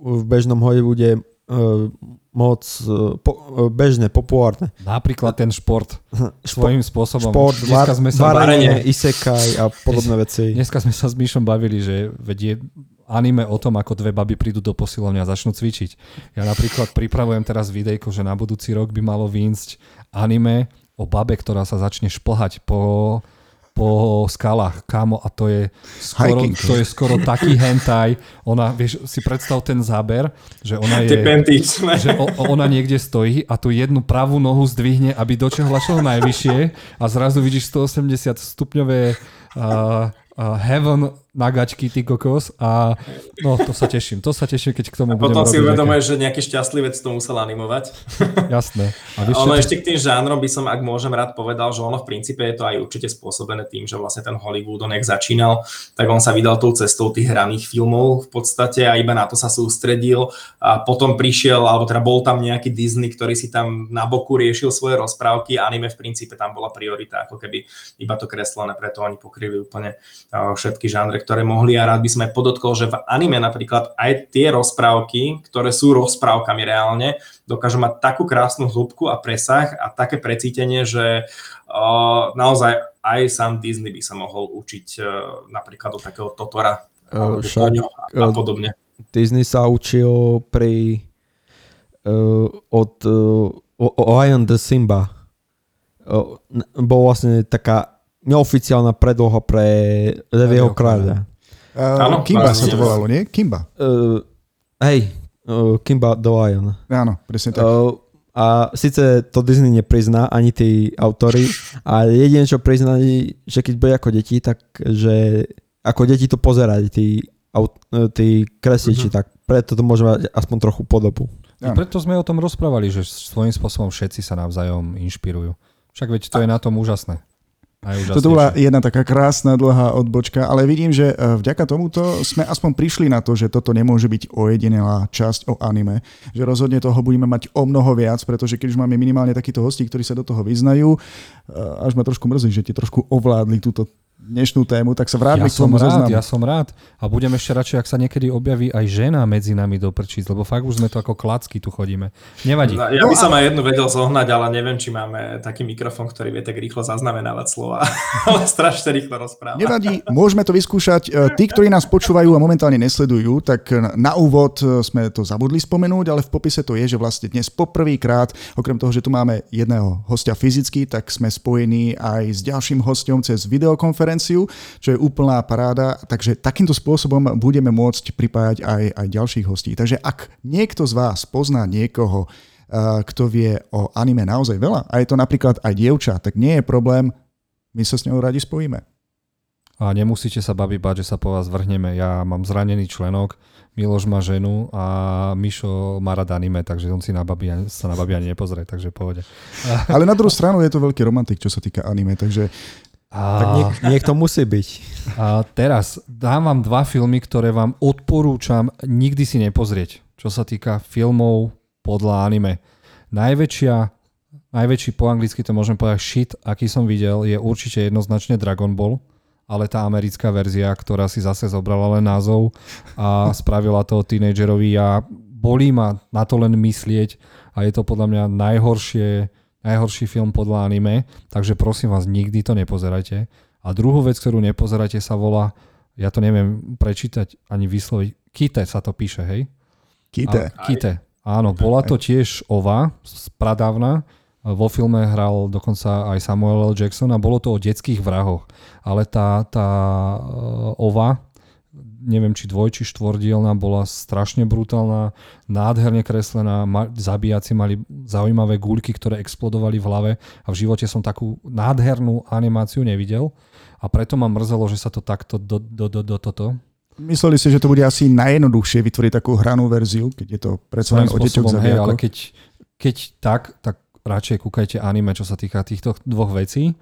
v bežnom Hollywoode uh, moc uh, po, uh, bežné, populárne. Napríklad ten šport. Svojím spôsobom. Šport, var, sme sa varenie, isekaj a podobné veci. Dneska sme sa s Myšom bavili, že vedie anime o tom, ako dve baby prídu do posilovne a začnú cvičiť. Ja napríklad pripravujem teraz videjko, že na budúci rok by malo výjsť anime o babe, ktorá sa začne šplhať po, po skalách, kámo, a to je skoro, Hiking. to je skoro taký hentai. Ona, vieš, si predstav ten záber, že ona je... že o, ona niekde stojí a tú jednu pravú nohu zdvihne, aby dočiahla čo najvyššie a zrazu vidíš 180 stupňové uh, uh, heaven na gačky, ty kokos a no to sa teším, to sa teším, keď k tomu budem Potom si uvedomuješ, že nejaký šťastlivec to musel animovať. Jasné. A vieš, ono čo, ešte k tým žánrom by som, ak môžem rád povedal, že ono v princípe je to aj určite spôsobené tým, že vlastne ten Hollywood, on jak začínal, tak on sa vydal tou cestou tých hraných filmov v podstate a iba na to sa sústredil a potom prišiel, alebo teda bol tam nejaký Disney, ktorý si tam na boku riešil svoje rozprávky a anime v princípe tam bola priorita, ako keby iba to kreslené, preto oni pokryli úplne všetky žánre, ktoré mohli a rád by sme podotkol, že v anime napríklad aj tie rozprávky, ktoré sú rozprávkami reálne, dokážu mať takú krásnu hĺbku a presah a také precítenie, že uh, naozaj aj sám Disney by sa mohol učiť uh, napríklad od takého Totora však, Koňo a eh, podobne. Disney sa učil pri uh, od uh, Lion the Simba. Uh, bol vlastne taká neoficiálna predloha pre Levieho Levieho kráľa. Uh, Áno, Kimba sa to volalo, nie? Kimba. Uh, hej, uh, Kimba the Lion. Áno, presne tak. Uh, a síce to Disney neprizná, ani tí autory, ale jediné, čo priznali, že keď bude ako deti, tak že ako deti to pozerali, tí, tí kresliči, Mhm. tak preto to môže mať aspoň trochu podobu. a preto sme o tom rozprávali, že svojím spôsobom všetci sa navzájom inšpirujú. Však veď to je na tom úžasné. Toto bola jedna taká krásna dlhá odbočka, ale vidím, že e, vďaka tomuto sme aspoň prišli na to, že toto nemôže byť ojedinelá časť o anime, že rozhodne toho budeme mať o mnoho viac, pretože keď už máme minimálne takýto hostí, ktorí sa do toho vyznajú, e, až ma trošku mrzí, že ti trošku ovládli túto dnešnú tému, tak sa vráťme Ja k tomu rád, zoznamu. ja som rád. A budem ešte radšej, ak sa niekedy objaví aj žena medzi nami do prčíc, lebo fakt už sme to ako klacky tu chodíme. Nevadí. No, Ja by som aj jednu vedel zohnať, ale neviem, či máme taký mikrofón, ktorý vie tak rýchlo zaznamenávať slova, ale strašne rýchlo rozpráva. Nevadí, môžeme to vyskúšať. E, Tí, ktorí nás počúvajú a momentálne nesledujú, tak na úvod e, sme to zabudli spomenúť, ale v popise to je, že vlastne dnes poprvýkrát, okrem toho, že tu máme jedného hostia fyzicky, tak sme spojení aj s ďalším hostom cez videokonferenciu, čo je úplná paráda. Takže takýmto spôsobom budeme môcť pripájať aj, aj ďalších hostí. Takže ak niekto z vás pozná niekoho, e, kto vie o anime naozaj veľa, a je to napríklad aj dievča, tak nie je problém, my sa s ňou radi spojíme. A nemusíte sa babi bať, že sa po vás vrhneme. Ja mám zranený členok, Miloš má ženu a Mišo má rád anime, takže on si na babi, sa na babi ani nepozrie, takže pohode. Ale na druhú stranu je to veľký romantik, čo sa týka anime, takže A, Tak niek- niekto musí byť. a teraz dám vám dva filmy, ktoré vám odporúčam nikdy si nepozrieť, čo sa týka filmov podľa anime. Najväčšia, najväčší po anglicky to môžem povedať shit, aký som videl, je určite jednoznačne Dragon Ball, ale tá americká verzia, ktorá si zase zobrala len názov a spravila to tínedžerovi a bolí ma na to len myslieť a je to podľa mňa najhoršie, najhorší film podľa anime, takže prosím vás, nikdy to nepozerajte. A druhú vec, ktorú nepozerajte, sa volá, ja to neviem prečítať ani vysloviť, Kite sa to píše, hej? Kite. A, Kite. Áno, bola to tiež Ova pradávna. Vo filme hral dokonca aj Samuel L. Jackson a bolo to o detských vrahoch. Ale tá, tá eh, Ova, neviem či dvoj, či štvordielna, bola strašne brutálna, nádherne kreslená, ma, zabíjaci mali zaujímavé guľky, ktoré explodovali v hlave a v živote som takú nádhernú animáciu nevidel a preto ma mrzelo, že sa to takto do, do, do, do toto Mysleli ste, že to bude asi najjednoduchšie vytvoriť takú hranú verziu, keď je to predsa len o deťoch hej, ale keď, keď tak, tak radšej kúkajte anime, čo sa týka týchto dvoch vecí.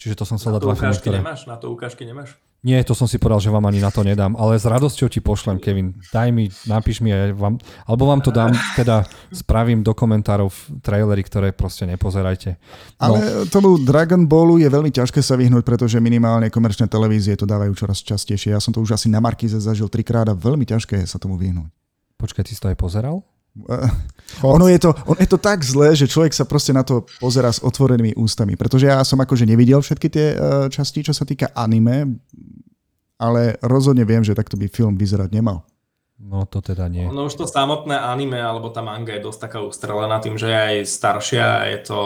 Čiže to som dať to dva filmy, ktoré... nemáš? Na to ukážky nemáš? Nie, to som si povedal, že vám ani na to nedám, ale s radosťou ti pošlem, Kevin. Daj mi, napíš mi aj vám, alebo vám to dám, teda spravím do komentárov trailery, ktoré proste nepozerajte. No, Ale tomu Dragon Ballu je veľmi ťažké sa vyhnúť, pretože minimálne komerčné televízie to dávajú čoraz častejšie. Ja som to už asi na Markize zažil trikrát a veľmi ťažké je sa tomu vyhnúť. počkaj, ty si to aj pozeral? Eh, Ono je, to, ono je to tak zlé, že človek sa proste na to pozera s otvorenými ústami. Pretože ja som akože nevidel všetky tie eh, časti, čo sa týka anime, ale rozhodne viem, že takto by film vyzerať nemal. No to teda nie. No už to samotné anime alebo tá manga je dosť taká ustrelená tým, že je aj staršia a je to,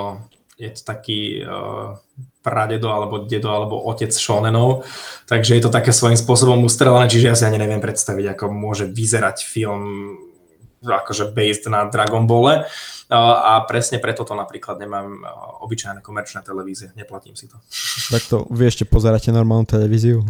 je to taký uh, pradedo alebo dedo alebo otec shonenov, takže je to také svojím spôsobom ustrelené, čiže ja si ani neviem predstaviť, ako môže vyzerať film akože based na Dragon Balle a presne preto to napríklad nemám obyčajné komerčné televízie, neplatím si to. Tak to vy ešte pozeráte normálnu televíziu?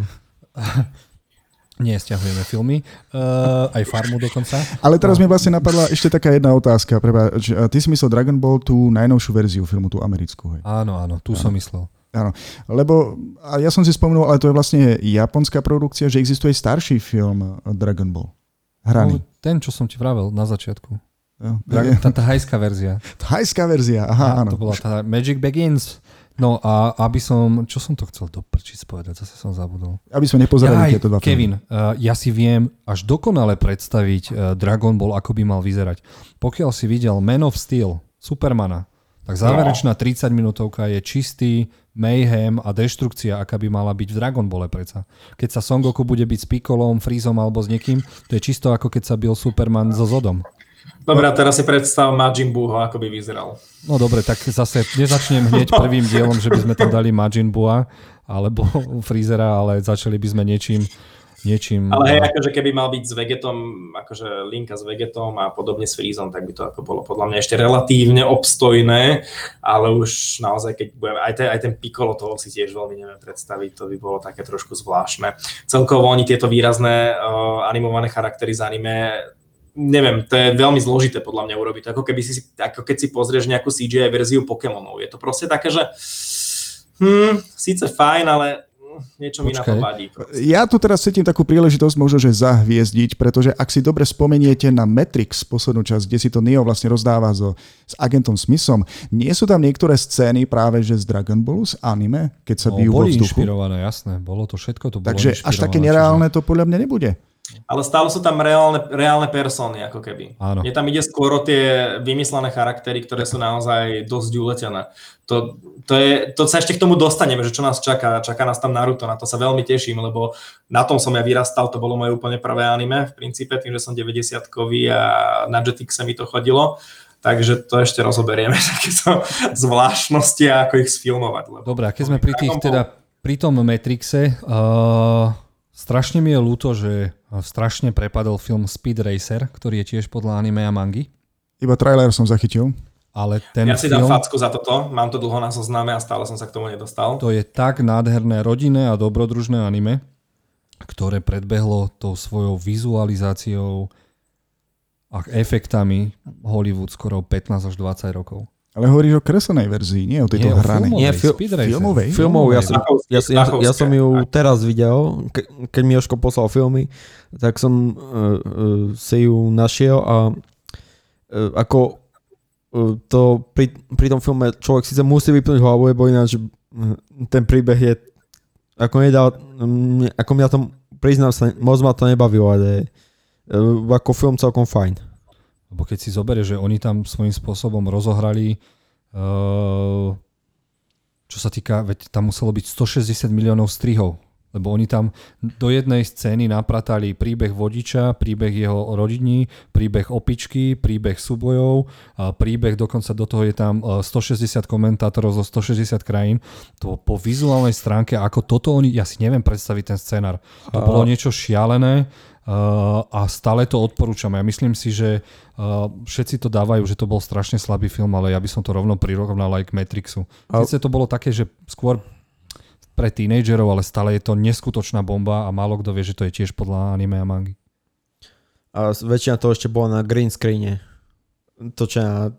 Nie, stiahujeme filmy, uh, aj farmu dokonca. Ale teraz mi vlastne napadla ešte taká jedna otázka. Prepáč, ty si myslel Dragon Ball tú najnovšiu verziu filmu, tú americkú. Hej. Áno, áno, tu áno. som myslel. Áno, lebo a ja som si spomenul, ale to je vlastne japonská produkcia, že existuje starší film Dragon Ball. Hraný. No, ten, čo som ti vravel na začiatku. No, tá, tá hajská verzia. Tá hajská verzia, aha, áno. To bola tá Magic Begins. No a aby som, čo som to chcel do povedať, zase som zabudol. Aby sme nepozerali ja, tieto dva Kevin, uh, ja si viem až dokonale predstaviť uh, Dragon Ball, ako by mal vyzerať. Pokiaľ si videl Man of Steel, Supermana, tak záverečná 30 minútovka je čistý mayhem a deštrukcia, aká by mala byť v Dragon Ball preca. Keď sa Son Goku bude byť s Piccolom, Freezom alebo s niekým, to je čisto ako keď sa bil Superman so Zodom. Dobre, a teraz si predstav Majin Buu, ako by vyzeral. No dobre, tak zase nezačnem hneď prvým dielom, že by sme tam dali Majin Bua alebo Freezera, ale začali by sme niečím niečím... Ale hej, akože keby mal byť s Vegetom, akože Linka s Vegetom a podobne s Freezom, tak by to ako bolo podľa mňa ešte relatívne obstojné, ale už naozaj, keď bude, aj ten, aj ten Piccolo toho si tiež veľmi neviem predstaviť, to by bolo také trošku zvláštne. Celkovo oni tieto výrazné uh, animované charaktery z anime neviem, to je veľmi zložité podľa mňa urobiť. Ako, keby si, ako keď si pozrieš nejakú CGI verziu Pokémonov. Je to proste také, že hm, síce fajn, ale niečo mi na to vadí. Proste. Ja tu teraz cítim takú príležitosť možno, že zahviezdiť, pretože ak si dobre spomeniete na Matrix, poslednú časť, kde si to Neo vlastne rozdáva so, s agentom Smithom, nie sú tam niektoré scény práve že z Dragon Ballu, z anime, keď sa no, bijú vo vzduchu? inšpirované, jasné, bolo to všetko, to bolo Takže až také nereálne čiže... to podľa mňa nebude. Ale stále sú tam reálne, reálne persony, ako keby. Áno. Mne tam ide skôr o tie vymyslené charaktery, ktoré sú naozaj dosť uletené. To, to, je, to sa ešte k tomu dostaneme, že čo nás čaká. Čaká nás tam Naruto, na to sa veľmi teším, lebo na tom som ja vyrastal, to bolo moje úplne prvé anime, v princípe, tým, že som 90-kový a na Jetix mi to chodilo. Takže to ešte rozoberieme, takéto zvláštnosti a ako ich sfilmovať. Lebo Dobre, a keď sme pri tých, teda pri tom Matrixe, uh, strašne mi je ľúto, že strašne prepadol film Speed Racer, ktorý je tiež podľa anime a mangy. Iba trailer som zachytil. Ale ten ja si film, dám facku za toto, mám to dlho na zozname a stále som sa k tomu nedostal. To je tak nádherné rodinné a dobrodružné anime, ktoré predbehlo tou svojou vizualizáciou a efektami Hollywood skoro 15 až 20 rokov. Ale hovoríš o kreslenej verzii, nie o tejto nie, hranej. Nie, fil- filmovej. Filmovej, ja som, ja, ja, ja som ju teraz videl, ke, keď mi Joško poslal filmy, tak som uh, uh, si ju našiel a uh, ako uh, to pri, pri tom filme človek síce musí vypnúť hlavu, lebo ináč uh, ten príbeh je ako nedal, um, ako mňa to priznám sa, moc ma to nebavilo, ale uh, ako film celkom fajn. Lebo keď si zoberie, že oni tam svojím spôsobom rozohrali, uh, čo sa týka, veď tam muselo byť 160 miliónov strihov, lebo oni tam do jednej scény napratali príbeh vodiča, príbeh jeho rodiny, príbeh opičky, príbeh súbojov, a príbeh dokonca do toho je tam 160 e, komentátorov zo 160 krajín. To po vizuálnej stránke, ako toto oni, ja si neviem predstaviť ten scenár. To bolo niečo šialené a stále to odporúčam. Ja myslím si, že všetci to dávajú, že to bol strašne slabý film, ale ja by som to rovno prirovnal aj k Matrixu. Sice to bolo také, že skôr pre tínejdžerov, ale stále je to neskutočná bomba a málo kto vie, že to je tiež podľa anime a mangy. A väčšina toho ešte bola na green screene. Točená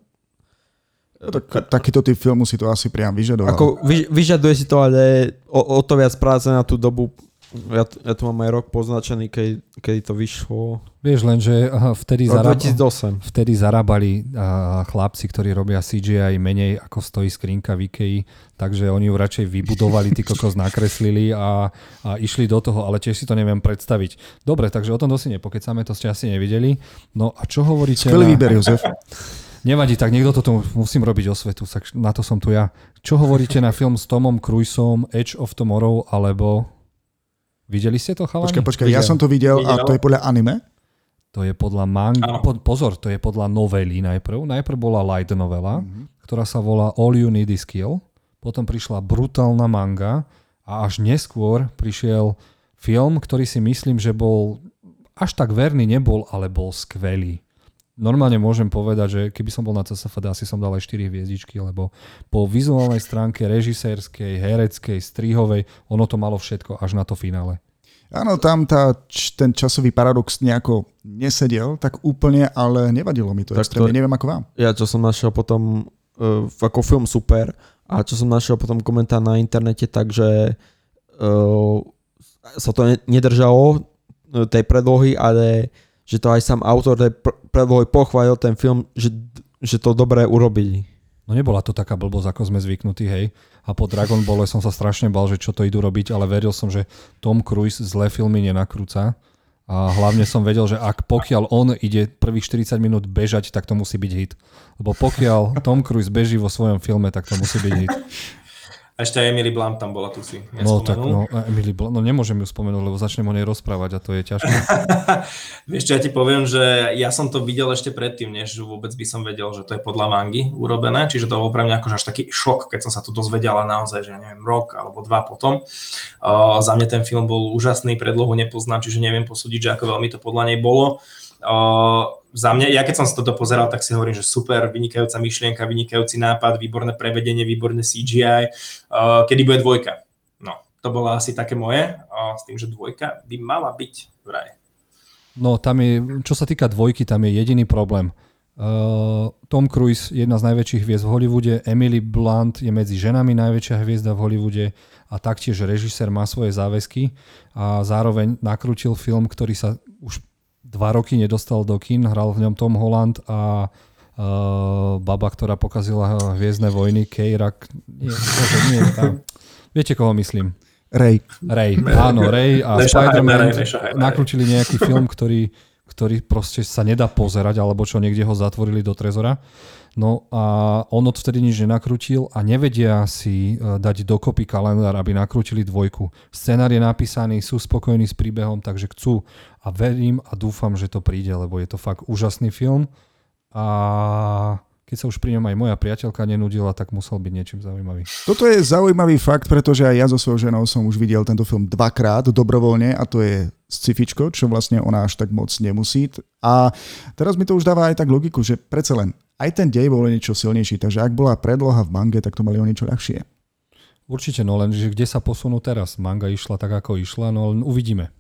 tak, takýto typ filmu si to asi priam vyžadoval. Ako vyž, vyžaduje si to, ale o, o to viac práce na tú dobu ja, ja tu mám aj rok poznačený, keď, keď to vyšlo. Vieš len, že vtedy, zarab... 2008. vtedy zarábali chlapci, ktorí robia CGI menej ako stojí skrinka v Ikei, takže oni ju radšej vybudovali, ty kokos nakreslili a, a išli do toho, ale tiež si to neviem predstaviť. Dobre, takže o tom dosi nepokecáme, to ste asi nevideli. No a čo hovoríte? Skvelý na... výber, Jozef. Nevadí, tak niekto to tu musím robiť osvetu, na to som tu ja. Čo hovoríte na film s Tomom Cruiseom Edge of Tomorrow alebo Videli ste to, chalani? Počkaj, počkaj, ja som to videl, videl a to je podľa anime? To je podľa manga. Po, pozor, to je podľa novely najprv. Najprv bola light novela, mm-hmm. ktorá sa volá All You Need Is Kill. potom prišla brutálna manga a až neskôr prišiel film, ktorý si myslím, že bol až tak verný nebol, ale bol skvelý. Normálne môžem povedať, že keby som bol na CSFD, asi som dal aj 4 hviezdičky, lebo po vizuálnej stránke, režisérskej, hereckej, strihovej, ono to malo všetko až na to finále. Áno, tam tá, ten časový paradox nejako nesedel tak úplne, ale nevadilo mi to tak extrémne, to, neviem ako vám. Ja čo som našiel potom uh, ako film super a čo som našiel potom komentár na internete, takže uh, sa to nedržalo e, tej predlohy, ale že to aj sám autor tej predlohy pochválil ten film, že, že to dobre urobili. No nebola to taká blbosť, ako sme zvyknutí, hej. A po Dragon Ball som sa strašne bal, že čo to idú robiť, ale veril som, že Tom Cruise zlé filmy nenakrúca. A hlavne som vedel, že ak pokiaľ on ide prvých 40 minút bežať, tak to musí byť hit. Lebo pokiaľ Tom Cruise beží vo svojom filme, tak to musí byť hit. A ešte aj Emily Blunt tam bola, tu si No tak, no, Emily Blunt, no nemôžem ju spomenúť, lebo začnem o nej rozprávať a to je ťažké. Vieš čo, ja ti poviem, že ja som to videl ešte predtým, než vôbec by som vedel, že to je podľa mangy urobené, čiže to bol pre mňa akože až taký šok, keď som sa to dozvedela naozaj, že ja neviem, rok alebo dva potom. Uh, za mňa ten film bol úžasný, predlohu nepoznám, čiže neviem posúdiť, že ako veľmi to podľa nej bolo. Uh, za mňa, ja keď som sa toto pozeral, tak si hovorím, že super, vynikajúca myšlienka, vynikajúci nápad, výborné prevedenie, výborné CGI. Kedy bude dvojka? No, to bolo asi také moje, s tým, že dvojka by mala byť vraj. No, tam je, čo sa týka dvojky, tam je jediný problém. Tom Cruise, jedna z najväčších hviezd v Hollywoode, Emily Blunt je medzi ženami najväčšia hviezda v Hollywoode a taktiež režisér má svoje záväzky a zároveň nakrútil film, ktorý sa už dva roky nedostal do kín, hral v ňom Tom Holland a uh, baba, ktorá pokazila Hviezdne vojny, Kejrak, nie, nie. Viete, koho myslím? Ray. Ray, áno, Ray a Spider-Man nakrútili nejaký film, ktorý, ktorý proste sa nedá pozerať, alebo čo niekde ho zatvorili do trezora. No a on odvtedy nič nenakrútil a nevedia si e, dať dokopy kalendár, aby nakrútili dvojku. Scenár je napísaný, sú spokojní s príbehom, takže chcú a verím a dúfam, že to príde, lebo je to fakt úžasný film a keď sa už pri ňom aj moja priateľka nenudila, tak musel byť niečím zaujímavý. Toto je zaujímavý fakt, pretože aj ja so svojou ženou som už videl tento film dvakrát dobrovoľne a to je scifičko, čo vlastne ona až tak moc nemusí. A teraz mi to už dáva aj tak logiku, že predsa len aj ten dej bol niečo silnejší, takže ak bola predloha v mange, tak to mali o niečo ľahšie. Určite, no len, že kde sa posunú teraz? Manga išla tak, ako išla, no len uvidíme.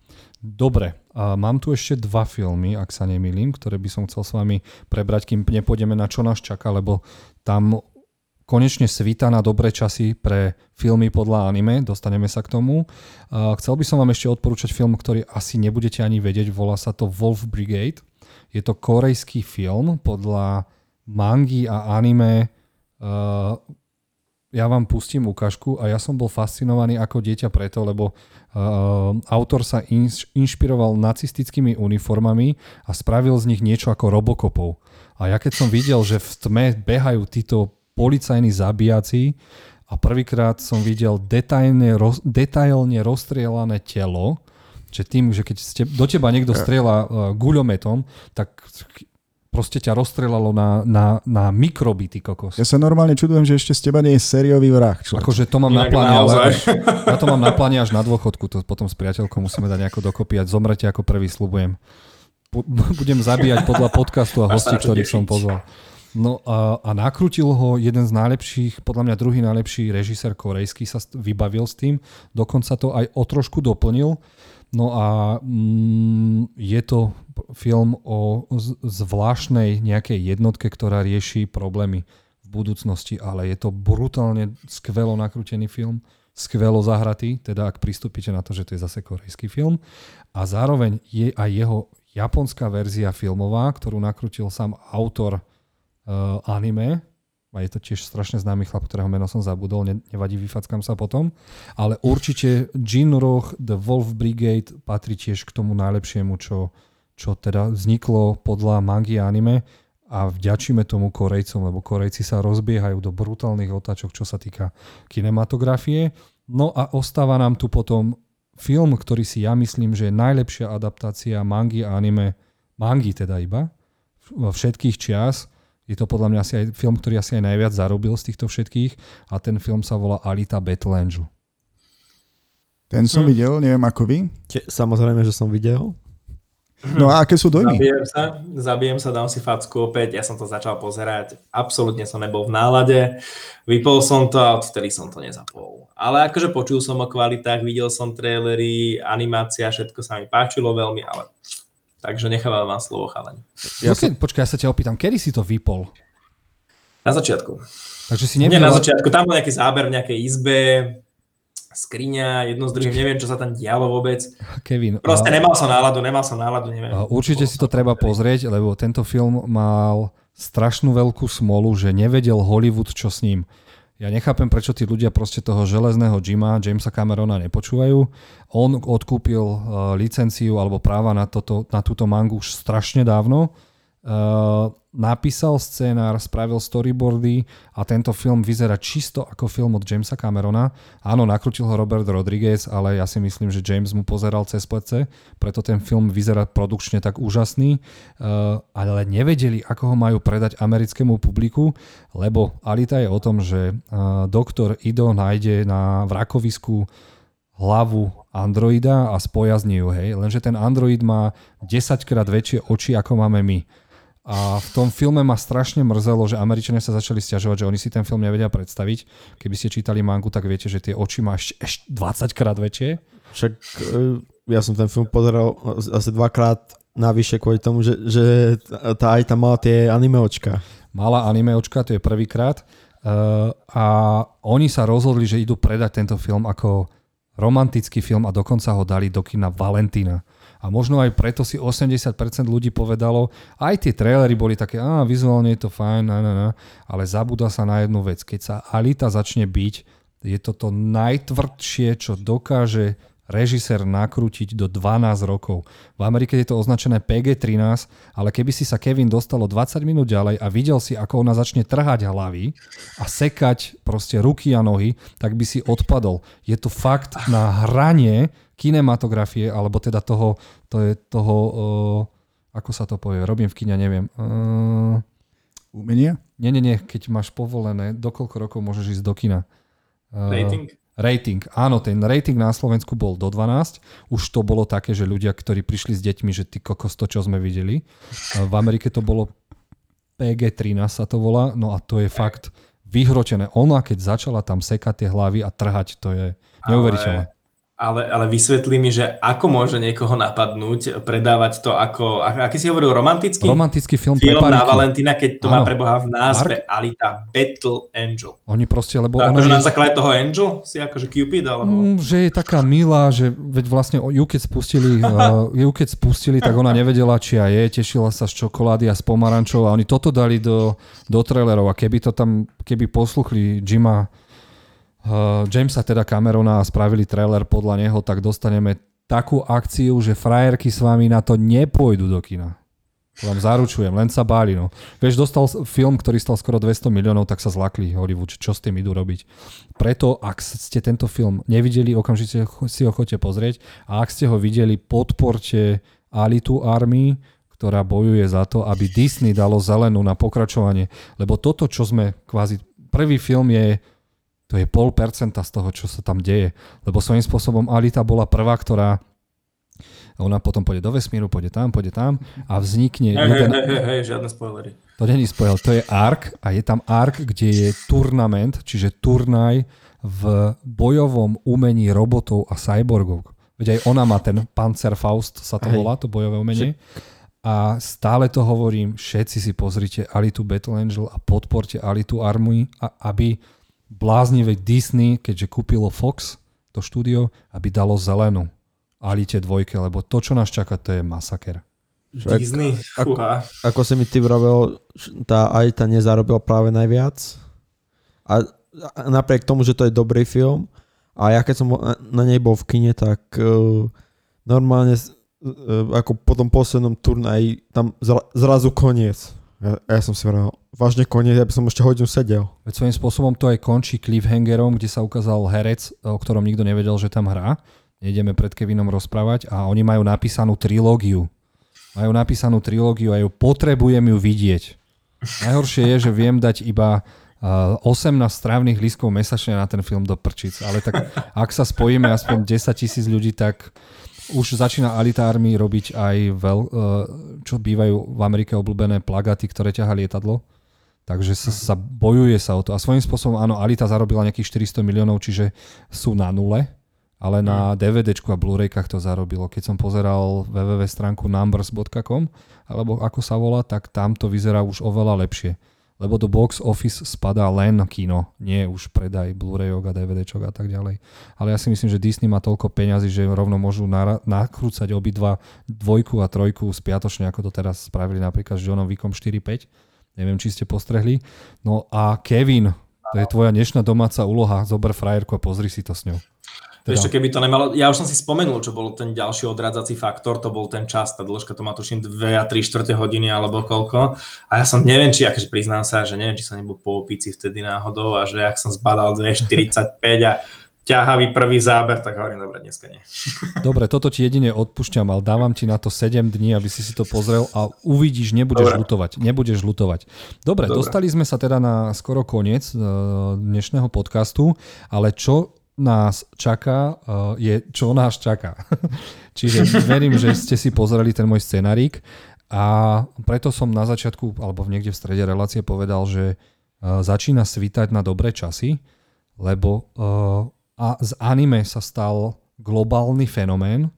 Dobre, a mám tu ešte dva filmy, ak sa nemýlim, ktoré by som chcel s vami prebrať, kým nepôjdeme na čo nás čaká, lebo tam konečne svíta na dobré časy pre filmy podľa anime, dostaneme sa k tomu. Chcel by som vám ešte odporúčať film, ktorý asi nebudete ani vedieť, volá sa to Wolf Brigade. Je to korejský film podľa mangy a anime. Ja vám pustím ukážku a ja som bol fascinovaný ako dieťa preto, lebo autor sa inš, inšpiroval nacistickými uniformami a spravil z nich niečo ako robokopov. A ja keď som videl, že v tme behajú títo policajní zabíjaci a prvýkrát som videl detailne, roz, detailne rozstrielané telo, že tým, že keď ste, do teba niekto strieľa uh, guľometom, tak proste ťa rozstrelalo na, na, na mikroby, ty kokos. Ja sa normálne čudujem, že ešte z teba nie je sériový vrah. Človek. Akože to mám na pláne, ale ja to mám na pláne až na dôchodku, to potom s priateľkou musíme dať nejako dokopy a zomrete ako prvý, slubujem. Budem zabíjať podľa podcastu a hostí, ktorých som pozval. No a, a nakrútil ho jeden z najlepších, podľa mňa druhý najlepší režisér korejský sa vybavil s tým, dokonca to aj o trošku doplnil. No a mm, je to film o zvláštnej nejakej jednotke, ktorá rieši problémy v budúcnosti, ale je to brutálne skvelo nakrútený film, skvelo zahratý, teda ak pristúpite na to, že to je zase korejský film. A zároveň je aj jeho japonská verzia filmová, ktorú nakrútil sám autor uh, anime, a je to tiež strašne známy chlap, ktorého meno som zabudol, ne, nevadí, vyfackam sa potom, ale určite Jin Roch, The Wolf Brigade patrí tiež k tomu najlepšiemu, čo, čo teda vzniklo podľa mangy anime. A vďačíme tomu Korejcom, lebo Korejci sa rozbiehajú do brutálnych otáčok, čo sa týka kinematografie. No a ostáva nám tu potom film, ktorý si ja myslím, že je najlepšia adaptácia mangy a anime, mangy teda iba, všetkých čias, Je to podľa mňa asi aj film, ktorý asi aj najviac zarobil z týchto všetkých a ten film sa volá Alita Battle Angel. Ten som Hm. videl, neviem ako vy. Te, samozrejme, že som videl. No a aké sú dojmy? Zabijem sa, zabijem sa, dám si facku opäť. Ja som to začal pozerať. Absolútne som nebol v nálade. Vypol som to a odtedy som to nezapol. Ale akože počul som o kvalitách, videl som trailery, animácia, všetko sa mi páčilo veľmi, ale takže nechávam vám slovo chalaň. Ja Počkej, počkaj, ja sa ťa opýtam, kedy si to vypol? Na začiatku. Takže si Nie nevidel... na začiatku, tam bol nejaký záber v nejakej izbe, skriňa, jedno z druhým, neviem, čo sa tam dialo vôbec. Kevin, Proste a- nemal som náladu, nemal som náladu, neviem. a určite si to treba pozrieť, lebo tento film mal strašnú veľkú smolu, že nevedel Hollywood, čo s ním. Ja nechápem, prečo tí ľudia proste toho železného Jima, Jamesa Camerona nepočúvajú. On odkúpil uh, licenciu alebo práva na, toto, na túto mangu už strašne dávno. Uh, napísal scénár, spravil storyboardy a tento film vyzerá čisto ako film od Jamesa Camerona. Áno, nakrutil ho Robert Rodriguez, ale ja si myslím, že James mu pozeral cez plece, preto ten film vyzerá produkčne tak úžasný, uh, ale nevedeli, ako ho majú predať americkému publiku, lebo Alita je o tom, že uh, doktor Ido nájde na vrakovisku hlavu androida a spojazní ju, hej. Lenže ten android má 10 krát väčšie oči, ako máme my. A v tom filme ma strašne mrzelo, že Američania sa začali stiažovať, že oni si ten film nevedia predstaviť. Keby ste čítali mangu, tak viete, že tie oči má ešte, ešte 20 krát väčšie. Však e, ja som ten film pozeral asi dvakrát navyše kvôli tomu, že, že tá aj tam mala tie anime očka. Malá animeočka, to je prvýkrát. Uh, a oni sa rozhodli, že idú predať tento film ako romantický film a dokonca ho dali do kina Valentína. A možno aj preto si 80% ľudí povedalo, aj tie trailery boli také, á, vizuálne je to fajn, na, na, na, ale zabúda sa na jednu vec. Keď sa Alita začne byť, je to to najtvrdšie, čo dokáže režisér nakrútiť do 12 rokov. V Amerike je to označené PG-13, ale keby si sa Kevin dostalo 20 minút ďalej a videl si, ako ona začne trhať hlavy a sekať proste ruky a nohy, tak by si odpadol. Je to fakt na hranie kinematografie, alebo teda toho, to je toho, uh, ako sa to povie, robím v kine, neviem. Uh, Umenia? nie, nie, nie, keď máš povolené, do koľko rokov môžeš ísť do kina? Uh, Rating? Rating. Áno, ten rating na Slovensku bol do 12. Už to bolo také, že ľudia, ktorí prišli s deťmi, že ty kokos to, čo sme videli. A V Amerike to bolo PG-13 sa to volá, no a to je fakt vyhrotené. Ona, keď začala tam sekať tie hlavy a trhať, to je neuveriteľné. Ale, ale vysvetlí mi, že ako môže niekoho napadnúť predávať to ako, aký si hovoril, romantický? Romantický film, pre film na pariky. Valentína, keď to má Áno. preboha v názve Alita Battle Angel. Oni proste, lebo To ona akože je, na základe toho Angel si akože Cupid, alebo... Mm, že je taká milá, že veď vlastne ju keď spustili, uh, ju keď spustili, tak ona nevedela, či ja je, tešila sa z čokolády a z pomarančov a oni toto dali do, do trailerov a keby to tam, keby posluchli Jima uh, Jamesa teda Camerona a spravili trailer podľa neho, tak dostaneme takú akciu, že frajerky s vami na to nepôjdu do kina. Vám zaručujem, len sa báli. No. Vieš, dostal film, ktorý stal skoro 200 miliónov, tak sa zlakli Hollywood, čo s tým idú robiť. Preto, ak ste tento film nevideli, okamžite si ho chodte pozrieť a ak ste ho videli, podporte Alitu Army, ktorá bojuje za to, aby Disney dalo zelenú na pokračovanie. Lebo toto, čo sme kvázi... Prvý film je to je pol percenta z toho, čo sa tam deje. Lebo svojím spôsobom Alita bola prvá, ktorá ona potom pôjde do vesmíru, pôjde tam, pôjde tam a vznikne Hej, jeden, hej, hej, hej, žiadne spoilery. to není spoil, to je ARK a je tam ARK, kde je turnament, čiže turnaj v bojovom umení robotov a cyborgov. Veď aj ona má ten Panzerfaust, sa to Hej. volá, to bojové umenie. A stále to hovorím, všetci si pozrite Alitu Battle Angel a podporte Alitu Army, a aby bláznivé Disney, keďže kúpilo Fox, to štúdio, aby dalo zelenú Alite dvojke, lebo to, čo nás čaká, to je masaker. Disney, ako-. Ako si mi ty vravel, tá tá nezarobila práve najviac. A, a napriek tomu, že to je dobrý film, a ja keď som na, na nej bol v kine, tak uh, normálne uh, ako po tom poslednom turnaji tam zra, zrazu koniec. Ja, ja som si vravel, vážne koniec, ja by som ešte hodinu sedel. Veď svojím spôsobom to aj končí cliffhangerom, kde sa ukázal herec, o ktorom nikto nevedel, že tam hrá. Nejdeme pred Kevinom rozprávať a oni majú napísanú trilógiu. Majú napísanú trilógiu a ju potrebujem ju vidieť. Najhoršie je, že viem dať iba 18 strávnych lístkov mesačne na ten film do prčic, ale tak ak sa spojíme aspoň 10 tisíc ľudí, tak už začína Alita Army robiť aj veľ, e, čo bývajú v Amerike obľúbené plagaty, ktoré ťaha lietadlo. Takže sa, sa bojuje sa o to. A svojím spôsobom, áno, Alita zarobila nejakých 400 miliónov, čiže sú na nule, ale na DVD a Blu-raykách to zarobilo. Keď som pozeral www stránku numbers.com, alebo ako sa volá, tak tam to vyzerá už oveľa lepšie lebo do box office spadá len kino, nie už predaj Blu-rayok a DVDčok a tak ďalej. Ale ja si myslím, že Disney má toľko peňazí, že rovno môžu nakrúcať obidva dvojku a trojku spiatočne, ako to teraz spravili napríklad s Johnom Wickom 4.5. Neviem, či ste postrehli. No a Kevin, to je tvoja dnešná domáca úloha, zober frajerku a pozri si to s ňou. Teda. Ešte keby to nemalo, ja už som si spomenul, čo bol ten ďalší odradzací faktor, to bol ten čas, tá dĺžka to má tuším 2 a 3 čtvrte hodiny alebo koľko. A ja som neviem, či, akože priznám sa, že neviem, či som nebol po opici vtedy náhodou a že ak som zbadal 2,45 a ťahavý prvý záber, tak hovorím, dobre, dneska nie. Dobre, toto ti jedine odpúšťam, ale dávam ti na to 7 dní, aby si si to pozrel a uvidíš, nebudeš dobre. lutovať. Nebudeš lutovať. Dobre, dobre, dostali sme sa teda na skoro koniec eh, dnešného podcastu, ale čo nás čaká, uh, je čo nás čaká. Čiže verím, že ste si pozreli ten môj scenarík a preto som na začiatku, alebo niekde v strede relácie povedal, že uh, začína svítať na dobré časy, lebo uh, a z anime sa stal globálny fenomén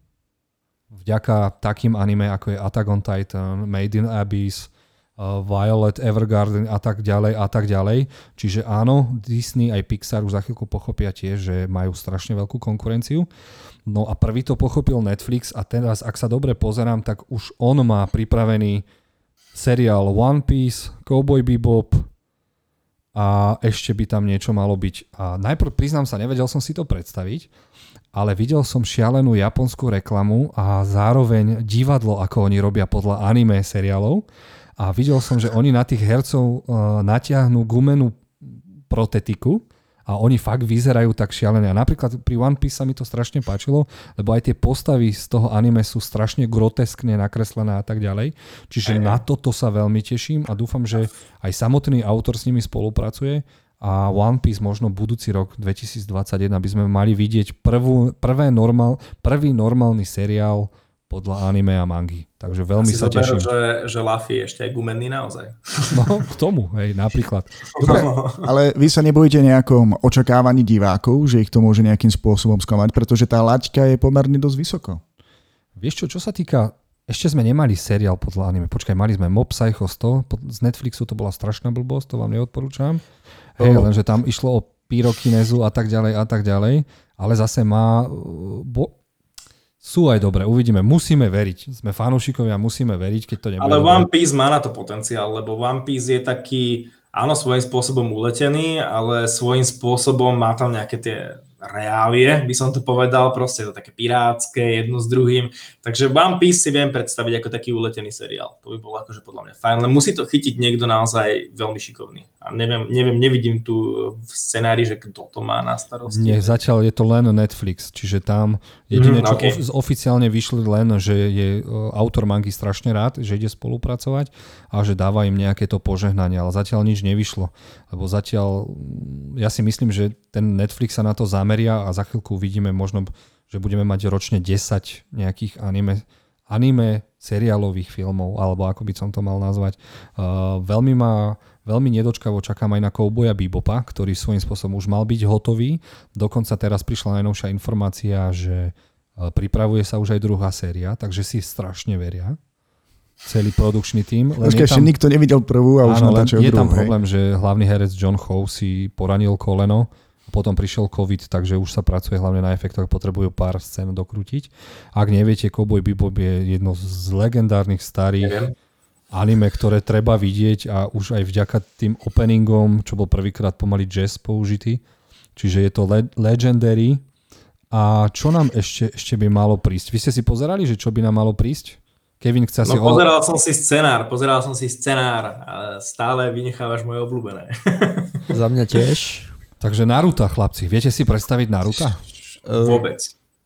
vďaka takým anime, ako je Attack on Titan, Made in Abyss, Violet, Evergarden a tak ďalej a tak ďalej. Čiže áno, Disney aj Pixar už za chvíľku pochopia tiež, že majú strašne veľkú konkurenciu. No a prvý to pochopil Netflix a teraz, ak sa dobre pozerám, tak už on má pripravený seriál One Piece, Cowboy Bebop a ešte by tam niečo malo byť. A najprv priznám sa, nevedel som si to predstaviť, ale videl som šialenú japonskú reklamu a zároveň divadlo, ako oni robia podľa anime seriálov a videl som, že oni na tých hercov uh, natiahnu gumenú protetiku a oni fakt vyzerajú tak šialené. A napríklad pri One Piece sa mi to strašne páčilo, lebo aj tie postavy z toho anime sú strašne groteskne nakreslené a tak ďalej. Čiže aj, na toto sa veľmi teším a dúfam, že aj samotný autor s nimi spolupracuje a One Piece možno budúci rok 2021 by sme mali vidieť prvú, prvé normál, prvý normálny seriál podľa anime a mangy. Takže veľmi Asi sa teším. že, že Luffy je ešte aj gumenný naozaj. No, k tomu, hej, napríklad. Dobre, ale vy sa nebojíte nejakom očakávaní divákov, že ich to môže nejakým spôsobom sklamať, pretože tá laťka je pomerne dosť vysoko. Vieš čo, čo sa týka ešte sme nemali seriál podľa anime. Počkaj, mali sme Mob Psycho 100, z Netflixu to bola strašná blbosť, to vám neodporúčam. Hej, oh. lenže tam išlo o pyrokinezu a tak ďalej a tak ďalej, ale zase má, bo, sú aj dobré, uvidíme. Musíme veriť. Sme fanúšikovia, musíme veriť, keď to nebude. Ale One Piece má na to potenciál, lebo One Piece je taký, áno, svojím spôsobom uletený, ale svojím spôsobom má tam nejaké tie reálie, by som to povedal, proste to také pirátske, jedno s druhým. Takže One Piece si viem predstaviť ako taký uletený seriál. To by bolo akože podľa mňa fajn, len musí to chytiť niekto naozaj veľmi šikovný. A neviem, neviem nevidím tu v scenári, že kto to má na starosti. Nie, zatiaľ je to len Netflix, čiže tam jediné, mm, okay. čo oficiálne vyšli len, že je e, autor mangy strašne rád, že ide spolupracovať a že dáva im nejaké to požehnanie, ale zatiaľ nič nevyšlo. Lebo zatiaľ, ja si myslím, že ten Netflix sa na to zameria a za chvíľku uvidíme možno, že budeme mať ročne 10 nejakých anime, anime seriálových filmov, alebo ako by som to mal nazvať. Uh, veľmi ma veľmi nedočkavo čakám aj na Cowboya Bebopa, ktorý svojím spôsobom už mal byť hotový. Dokonca teraz prišla najnovšia informácia, že pripravuje sa už aj druhá séria, takže si strašne veria celý produkčný tým. Len Počkej, ešte nikto nevidel prvú a už áno, natáčajú Je tam problém, že hlavný herec John Howe si poranil koleno potom prišiel COVID, takže už sa pracuje hlavne na efektoch, potrebujú pár scén dokrútiť. Ak neviete, Cowboy Bebop je jedno z legendárnych starých Neviem. anime, ktoré treba vidieť a už aj vďaka tým openingom, čo bol prvýkrát pomaly jazz použitý. Čiže je to le- legendary. A čo nám ešte, ešte by malo prísť? Vy ste si pozerali, že čo by nám malo prísť? Kevin chce no, si... pozeral som si scenár, pozeral som si scenár a stále vynechávaš moje obľúbené. Za mňa tiež. Takže Naruto, chlapci. Viete si predstaviť Naruto? Vôbec.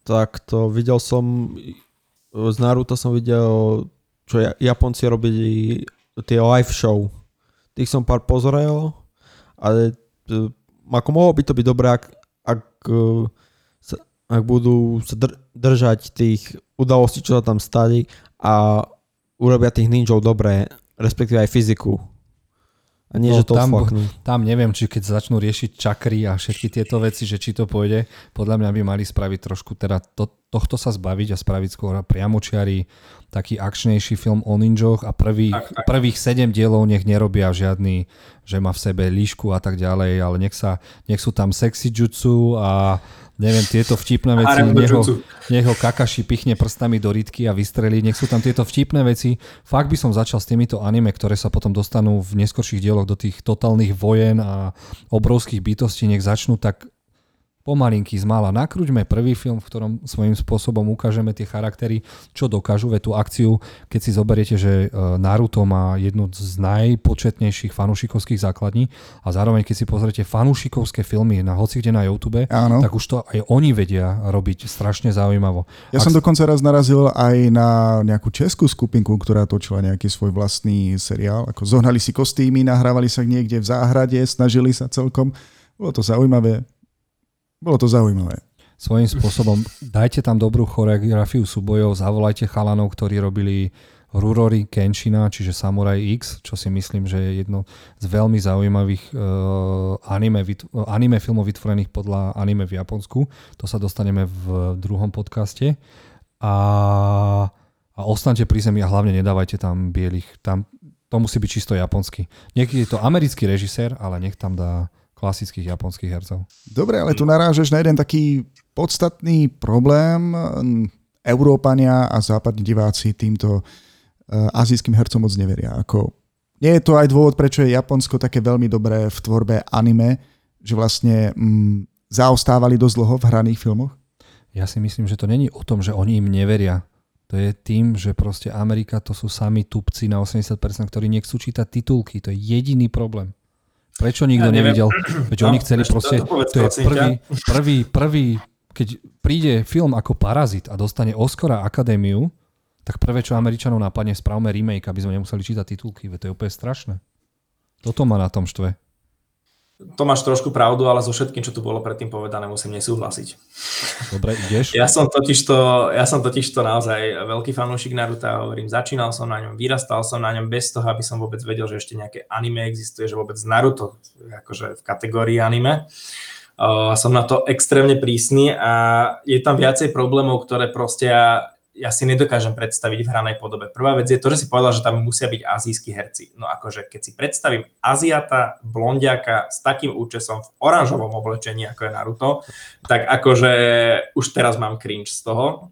tak to videl som, z Naruto som videl, čo Japonci robili tie live show, tých som pár pozrel, ale uh, ako mohlo by to byť dobré, ak, ak, sa, ak budú sa dr- držať tých udalostí, čo sa tam stali a urobia tých ninjov dobré, respektíve aj fyziku. A nie, no, že to tam, tam neviem, či keď začnú riešiť čakry a všetky tieto veci, že či to pôjde, podľa mňa by mali spraviť trošku, teda to, tohto sa zbaviť a spraviť skôr priamočiari, taký akčnejší film o ninjoch a prvých, tak, tak. prvých sedem dielov nech nerobia žiadny, že má v sebe líšku a tak ďalej, ale nech, sa, nech sú tam sexy jutsu a neviem, tieto vtipné veci, nech ho, nech ho Kakashi pichne prstami do rytky a vystrelí, nech sú tam tieto vtipné veci. Fakt by som začal s týmito anime, ktoré sa potom dostanú v neskorších dieloch do tých totálnych vojen a obrovských bytostí, nech začnú tak pomalinky zmála nakruďme prvý film, v ktorom svojím spôsobom ukážeme tie charaktery, čo dokážu, ve tú akciu, keď si zoberiete, že e, Naruto má jednu z najpočetnejších fanúšikovských základní a zároveň keď si pozriete fanúšikovské filmy na hoci kde na YouTube, Áno. tak už to aj oni vedia robiť strašne zaujímavo. Ja Ak... som dokonca raz narazil aj na nejakú českú skupinku, ktorá točila nejaký svoj vlastný seriál, ako zohnali si kostýmy, nahrávali sa niekde v záhrade, snažili sa celkom. Bolo to zaujímavé, bolo to zaujímavé. Svojím spôsobom dajte tam dobrú choreografiu súbojov, zavolajte chalanov, ktorí robili Rurory Kenshina, čiže Samurai X, čo si myslím, že je jedno z veľmi zaujímavých uh, anime, anime filmov vytvorených podľa anime v Japonsku. To sa dostaneme v druhom podcaste. A, a ostaňte pri zemi a hlavne nedávajte tam bielých. Tam, to musí byť čisto japonský. Niekedy je to americký režisér, ale nech tam dá klasických japonských hercov. Dobre, ale tu narážeš na jeden taký podstatný problém. Európania a západní diváci týmto uh, azijským hercom moc neveria. Ako, nie je to aj dôvod, prečo je Japonsko také veľmi dobré v tvorbe anime, že vlastne mm, zaostávali dosť dlho v hraných filmoch? Ja si myslím, že to není o tom, že oni im neveria. To je tým, že proste Amerika to sú sami tupci na 80%, ktorí nechcú čítať titulky. To je jediný problém. Prečo nikto ja nevidel? Veď no, oni chceli proste, to, to je prvý, prvý, prvý, keď príde film ako Parazit a dostane Oscara Akadémiu, tak prvé, čo Američanov napadne, spravme remake, aby sme nemuseli čítať titulky. Veď to je úplne strašné. Toto má na tom štve to máš trošku pravdu, ale so všetkým, čo tu bolo predtým povedané, musím nesúhlasiť. Dobre, ideš? Ja som totižto, ja som totižto naozaj veľký fanúšik Naruta, hovorím, začínal som na ňom, vyrastal som na ňom bez toho, aby som vôbec vedel, že ešte nejaké anime existuje, že vôbec Naruto akože v kategórii anime. Uh, som na to extrémne prísny a je tam viacej problémov, ktoré proste ja ja si nedokážem predstaviť v hranej podobe. Prvá vec je to, že si povedal, že tam musia byť azijskí herci. No akože keď si predstavím Aziata, blondiaka s takým účesom v oranžovom oblečení, ako je Naruto, tak akože už teraz mám cringe z toho.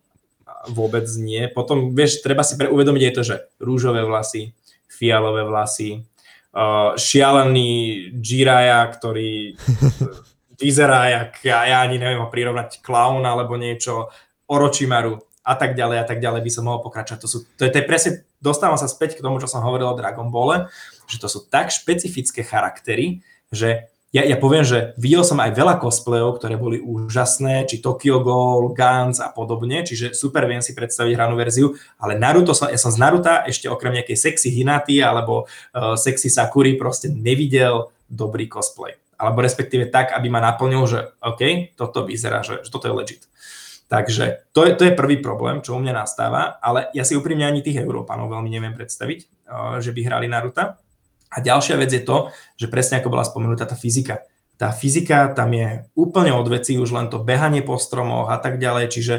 Vôbec nie. Potom, vieš, treba si uvedomiť aj to, že rúžové vlasy, fialové vlasy, šialený Jiraya, ktorý vyzerá jak, ja, ja ani neviem ho prirovnať, klaun alebo niečo, Orochimaru, a tak ďalej a tak ďalej by som mohol pokračovať. To, sú, to, je, to je presne, dostávam sa späť k tomu, čo som hovoril o Dragon Ball, že to sú tak špecifické charaktery, že ja, ja poviem, že videl som aj veľa cosplayov, ktoré boli úžasné, či Tokyo Ghoul, Guns a podobne, čiže super viem si predstaviť hranú verziu, ale Naruto, som, ja som z Naruta ešte okrem nejakej sexy Hinaty alebo uh, sexy Sakuri proste nevidel dobrý cosplay. Alebo respektíve tak, aby ma naplnil, že OK, toto vyzerá, že, že toto je legit. Takže to je, to je prvý problém, čo u mňa nastáva, ale ja si úprimne ani tých Európanov veľmi neviem predstaviť, eh, že by hrali Naruta. A ďalšia vec je to, že presne ako bola spomenutá tá fyzika. Tá fyzika tam je úplne od už len to behanie po stromoch a tak ďalej, čiže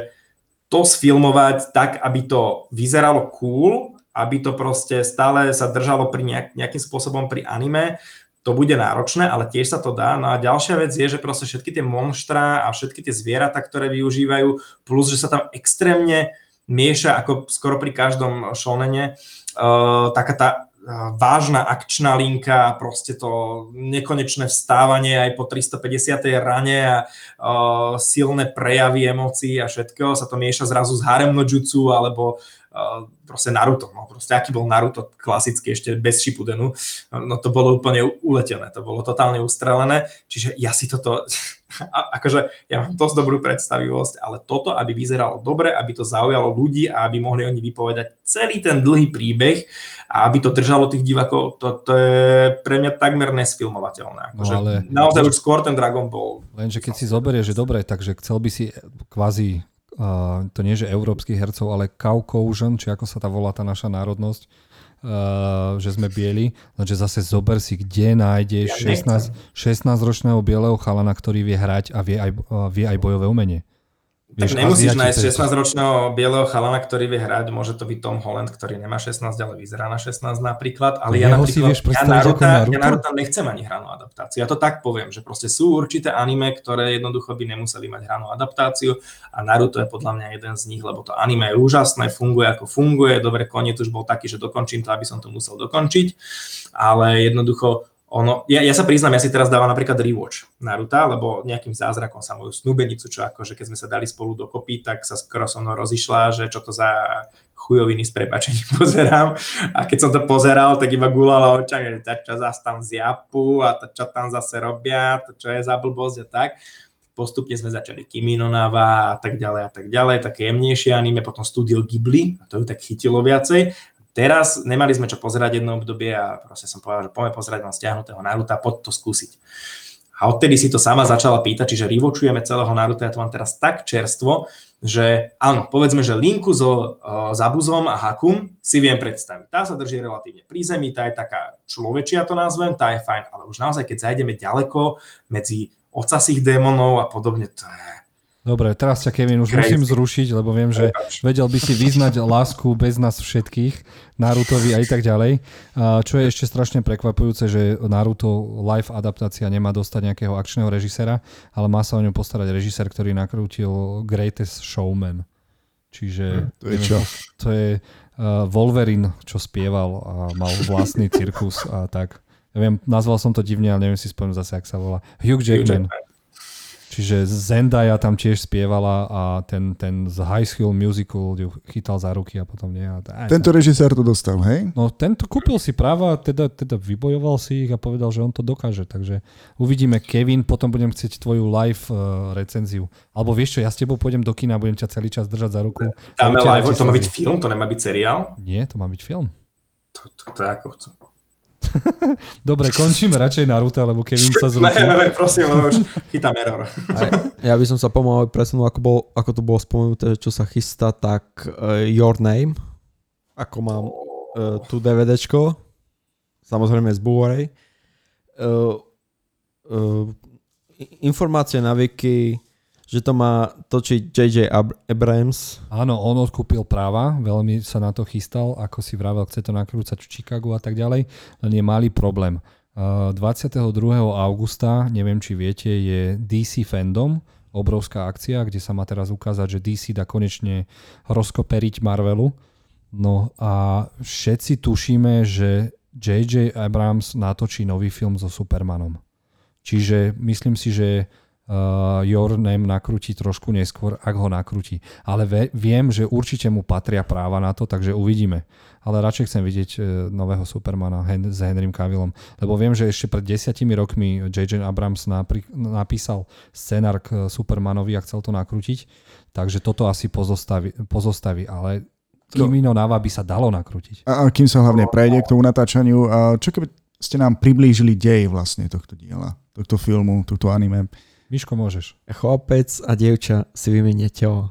to sfilmovať tak, aby to vyzeralo cool, aby to proste stále sa držalo pri nejak, nejakým spôsobom pri anime, to bude náročné, ale tiež sa to dá. No a ďalšia vec je, že proste všetky tie monštra a všetky tie zvieratá, ktoré využívajú, plus, že sa tam extrémne mieša, ako skoro pri každom šonene, uh, taká tá uh, vážna akčná linka, proste to nekonečné vstávanie aj po 350. rane a uh, silné prejavy emócií a všetkého sa to mieša zrazu s harem no jutsu alebo proste Naruto, no proste aký bol Naruto klasicky ešte bez Shippudenu, no to bolo úplne uletené, to bolo totálne ustrelené, čiže ja si toto, akože ja mám dosť dobrú predstavivosť, ale toto, aby vyzeralo dobre, aby to zaujalo ľudí a aby mohli oni vypovedať celý ten dlhý príbeh a aby to držalo tých divákov, to, to je pre mňa takmer nesfilmovateľné. No Akože ale- naozaj už skôr ten Dragon Ball. Lenže keď si zoberieš, že dobre, takže chcel by si kvázi, uh, to nie že európskych hercov, ale Caucasian, či ako sa tá volá tá naša národnosť, uh, že sme bieli, lenže zase zober si, kde nájdeš Ja 16, 16-ročného bieleho chalana, ktorý vie hrať a vie aj, uh, vie aj bojové umenie. Tak Vieš, nemusíš Aziati, nájsť to je- 16-ročného bieleho chalana, ktorý vie hrať, môže to byť Tom Holland, ktorý nemá 16, ale vyzerá na 16 napríklad, ale ja Jeho si napríklad, ja Naruto, Naruto? ja Naruto? Nechcem ani hranú adaptáciu. Ja to tak poviem, že proste sú určité anime, ktoré jednoducho by nemuseli mať hranú adaptáciu a Naruto je podľa mňa jeden z nich, lebo to anime je úžasné, funguje ako funguje, dobre, koniec už bol taký, že dokončím to, aby som to musel dokončiť, ale jednoducho ono, ja, ja sa priznám, ja si teraz dávam napríklad rewatch Naruta, lebo nejakým zázrakom sa moju snúbenicu, čo akože keď sme sa dali spolu dokopy, tak sa skoro so mnou rozišla, že čo to za chujoviny s prepačením pozerám. A keď som to pozeral, tak iba gulala očami, že tá čo zase tam zjapu a to čo tam zase robia, to čo je za blbosť a tak. Postupne sme začali Kimi no Nawa a tak ďalej a tak ďalej, také jemnejšie anime, potom Studio Ghibli, a to ju tak chytilo viacej. Teraz nemali sme čo pozerať jedno obdobie a proste som povedal, že poďme pozerať na stiahnutého Naruta, poď to skúsiť. A odtedy si to sama začala pýtať, čiže revočujeme celého Naruto, ja to mám teraz tak čerstvo, že áno, povedzme, že linku so uh, Zabuzom a Hakum si viem predstaviť. Tá sa drží relatívne pri zemi, tá je taká človečia to nazvem, tá je fajn, ale už naozaj, keď zajdeme ďaleko medzi ocasých démonov a podobne, to je... Dobre, teraz ťa Kevin už Crazy. musím zrušiť, lebo viem, že vedel by si vyznať lásku bez nás všetkých, Narutovi aj tak ďalej. A čo je ešte strašne prekvapujúce, že Naruto live adaptácia nemá dostať nejakého akčného režisera, ale má sa o ňu postarať režisér, ktorý nakrútil Greatest Showman. Čiže To je čo? to je uh, Wolverine, čo spieval a mal vlastný cirkus a tak. Neviem, nazval som to divne, ale neviem si spomenúť zase, ak sa volá. Hugh Jackman. Čiže Zendaya tam tiež spievala a ten, ten z High School Musical ju chytal za ruky a potom nie. A aj, Tento režisér to dostal, hej? No tento kúpil si práva, teda, teda vybojoval si ich a povedal, že on to dokáže. Takže uvidíme, Kevin, potom budem chcieť tvoju live uh, recenziu. Alebo vieš čo, ja s tebou pôjdem do kina a budem ťa celý čas držať za ruku. Dáme live, to má byť film, to nemá byť seriál? Nie, to má byť film. To, to, to ako chcem. Dobre, končíme radšej Naruto, lebo Kevin sa Ne, zrušil. ne, ne, prosím, lebo už chytám error. Ja by som sa pomaly presunul, ako, bol, ako to bolo spomenuté, čo sa chystá, tak uh, Your Name, ako mám uh, tu DVDčko, samozrejme z Blu-ray. Uh, uh, informácie na Wiki, že to má točiť J.J. Ab- Abrams. Áno, on odkúpil práva, veľmi sa na to chystal, ako si vravel, chce to nakrúcať v Chicagu a tak ďalej, len je malý problém. Uh, 22. augusta, neviem či viete, je DC Fandom, obrovská akcia, kde sa má teraz ukázať, že DC dá konečne rozkoperiť Marvelu. No a všetci tušíme, že J.J. Abrams natočí nový film so Supermanom. Čiže myslím si, že uh, Your Name nakrúti trošku neskôr, ak ho nakrúti. Ale ve, viem, že určite mu patria práva na to, takže uvidíme. Ale radšej chcem vidieť uh, nového Supermana Hen- s Henrym Cavillom. Lebo viem, že ešte pred desiatimi rokmi J.J. Abrams napri- napísal scenár k Supermanovi a chcel to nakrútiť. Takže toto asi pozostaví, pozostaví ale Kimino Nava by sa dalo nakrútiť. A, a kým sa hlavne prejde k tomu natáčaniu, a čo keby ste nám priblížili dej vlastne tohto diela, tohto filmu, tohto anime. Miško, môžeš. Chlapec a dievča si vymenie telo.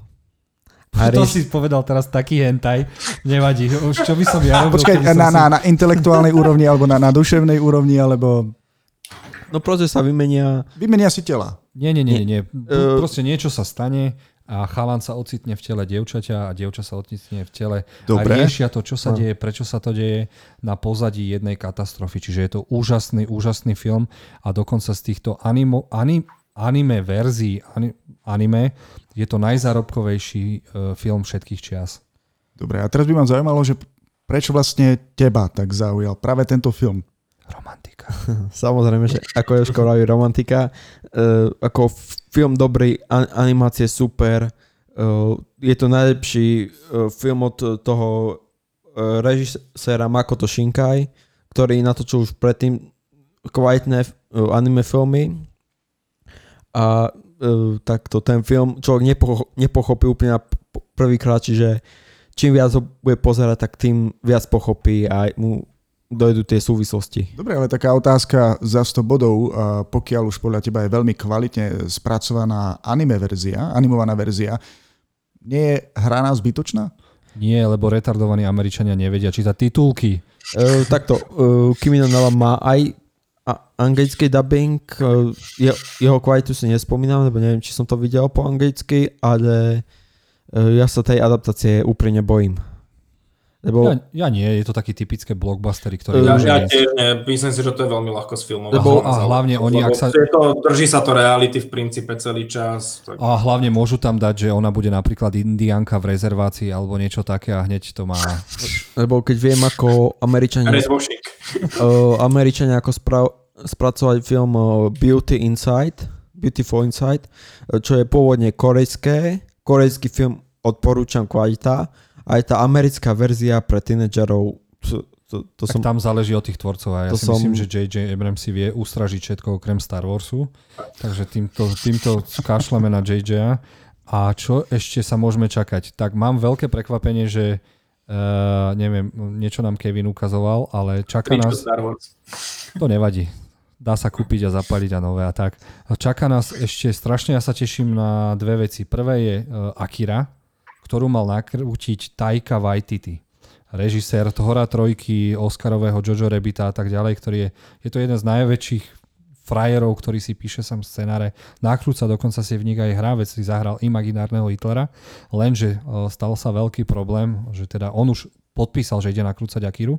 A To rieš- si povedal teraz taký hentaj. Nevadí. Už čo by som ja robil? Počkaj, na, si- na, na intelektuálnej úrovni alebo na, na duševnej úrovni, alebo No proste sa vymenia vymenia si tela. Nie, nie, nie, nie. Eh, Proste niečo sa stane a chalan sa ocitne v tele dievčaťa a dievča sa ocitne v tele Dobre. a riešia to, čo sa deje, prečo sa to deje na pozadí jednej katastrofy. Čiže je to úžasný, úžasný film a dokonca z týchto animo, ani, anime verzií ani, anime je to najzárobkovejší uh, film všetkých čias. Dobre, a teraz by ma zaujímalo, že prečo vlastne teba tak zaujal práve tento film? Romantika. Samozrejme, že ako Jožko vraví romantika, uh, ako film dobrý, an- animácie super, uh, je to najlepší film od toho režiséra Makoto Shinkai, ktorý natočil už predtým kvalitné anime filmy a takto ten film človek nepo, nepochopí úplne na prvýkrát, čiže čím viac ho bude pozerať, tak tým viac pochopí a mu dojdu tie súvislosti. Dobre, ale taká otázka za 100 bodov, pokiaľ už podľa teba je veľmi kvalitne spracovaná anime verzia, animovaná verzia, nie je hraná zbytočná? Nie, lebo retardovaní Američania nevedia čítať titulky. Uh, takto, uh, Kimi no má aj anglický dubbing, je, jeho kvalitu si nespomínam, lebo neviem, či som to videl po anglicky, ale ja sa tej adaptácie úprimne bojím. Lebo... Ja, ja nie, je to taký typické blockbustery, ktoré... Ja, ja tiež nie, myslím si, že to je veľmi ľahko sfilmovať. Lebo a hlavne oni, ak sa... To, drží sa to reality v princípe celý čas. Tak... A hlavne môžu tam dať, že ona bude napríklad indianka v rezervácii alebo niečo také a hneď to má... Lebo keď viem, ako Američania... uh, Američania ako sprav... spracovať film Beauty Inside, Beautiful Inside, čo je pôvodne korejské, korejský film odporúčam kvalita, aj tá americká verzia pre tínedžerov to, to, tak som... tam záleží od tých tvorcov a ja si som... myslím, že J.J. Abrams si vie ustražiť všetko okrem Star Warsu, takže týmto, týmto kašleme na J.J. A čo ešte sa môžeme čakať? Tak mám veľké prekvapenie, že uh, neviem, niečo nám Kevin ukazoval, ale čaká Tričko nás... Star Wars. To nevadí dá sa kúpiť a zapaliť a nové a tak. Čaká nás ešte strašne, ja sa teším na dve veci. Prvé je uh, Akira, ktorú mal nakrútiť Taika Waititi režisér Hora trojky, Oscarového Jojo Rebita a tak ďalej, ktorý je, je to jeden z najväčších frajerov, ktorý si píše sám scenáre, nakrúca, dokonca si v nich aj hrá, veď si zahral imaginárneho Hitlera, lenže uh, stal sa veľký problém, že teda on už podpísal, že ide nakrúcať Akiru,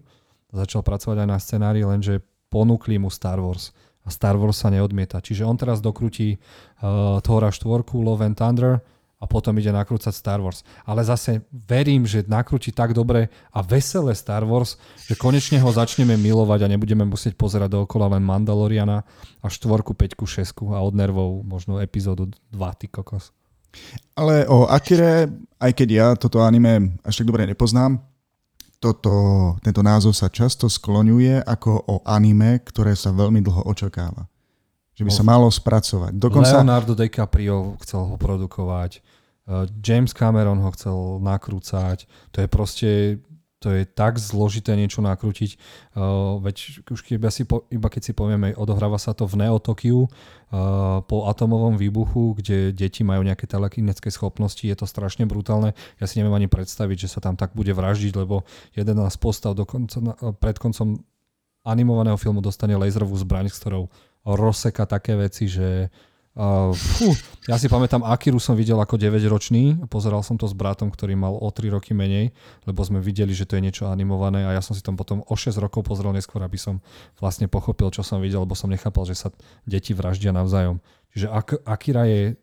začal pracovať aj na scenári, lenže ponúkli mu Star Wars a Star Wars sa neodmieta. Čiže on teraz dokrutí uh, Thora 4, Love and Thunder a potom ide nakrúcať Star Wars. Ale zase verím, že nakrúti tak dobre a veselé Star Wars, že konečne ho začneme milovať a nebudeme musieť pozerať dookola len Mandaloriana a štvorku, peťku, šesku a od nervov možno epizódu 2, ty kokos. Ale o Akire, aj keď ja toto anime až tak dobre nepoznám, toto, tento názov sa často skloňuje ako o anime, ktoré sa veľmi dlho očakáva. Že by sa malo spracovať. Dokonca... Leonardo DiCaprio chcel ho produkovať, eh, James Cameron ho chcel nakrúcať. To je proste to je tak zložité niečo nakrútiť. Uh, veď už iba, si po, iba keď si povieme, odohráva sa to v Neo Tokiu uh, po atomovom výbuchu, kde deti majú nejaké telekinetické schopnosti, je to strašne brutálne. Ja si neviem ani predstaviť, že sa tam tak bude vraždiť, lebo jeden z postav dokonca, pred koncom animovaného filmu dostane laserovú zbraň, s ktorou rozseka také veci, že Uh, fú, ja si pamätám, Akiru som videl ako 9-ročný, pozeral som to s bratom, ktorý mal o 3 roky menej, lebo sme videli, že to je niečo animované a ja som si tam potom o 6 rokov pozrel neskôr, aby som vlastne pochopil, čo som videl, lebo som nechápal, že sa deti vraždia navzájom. Čiže Ak- Akira je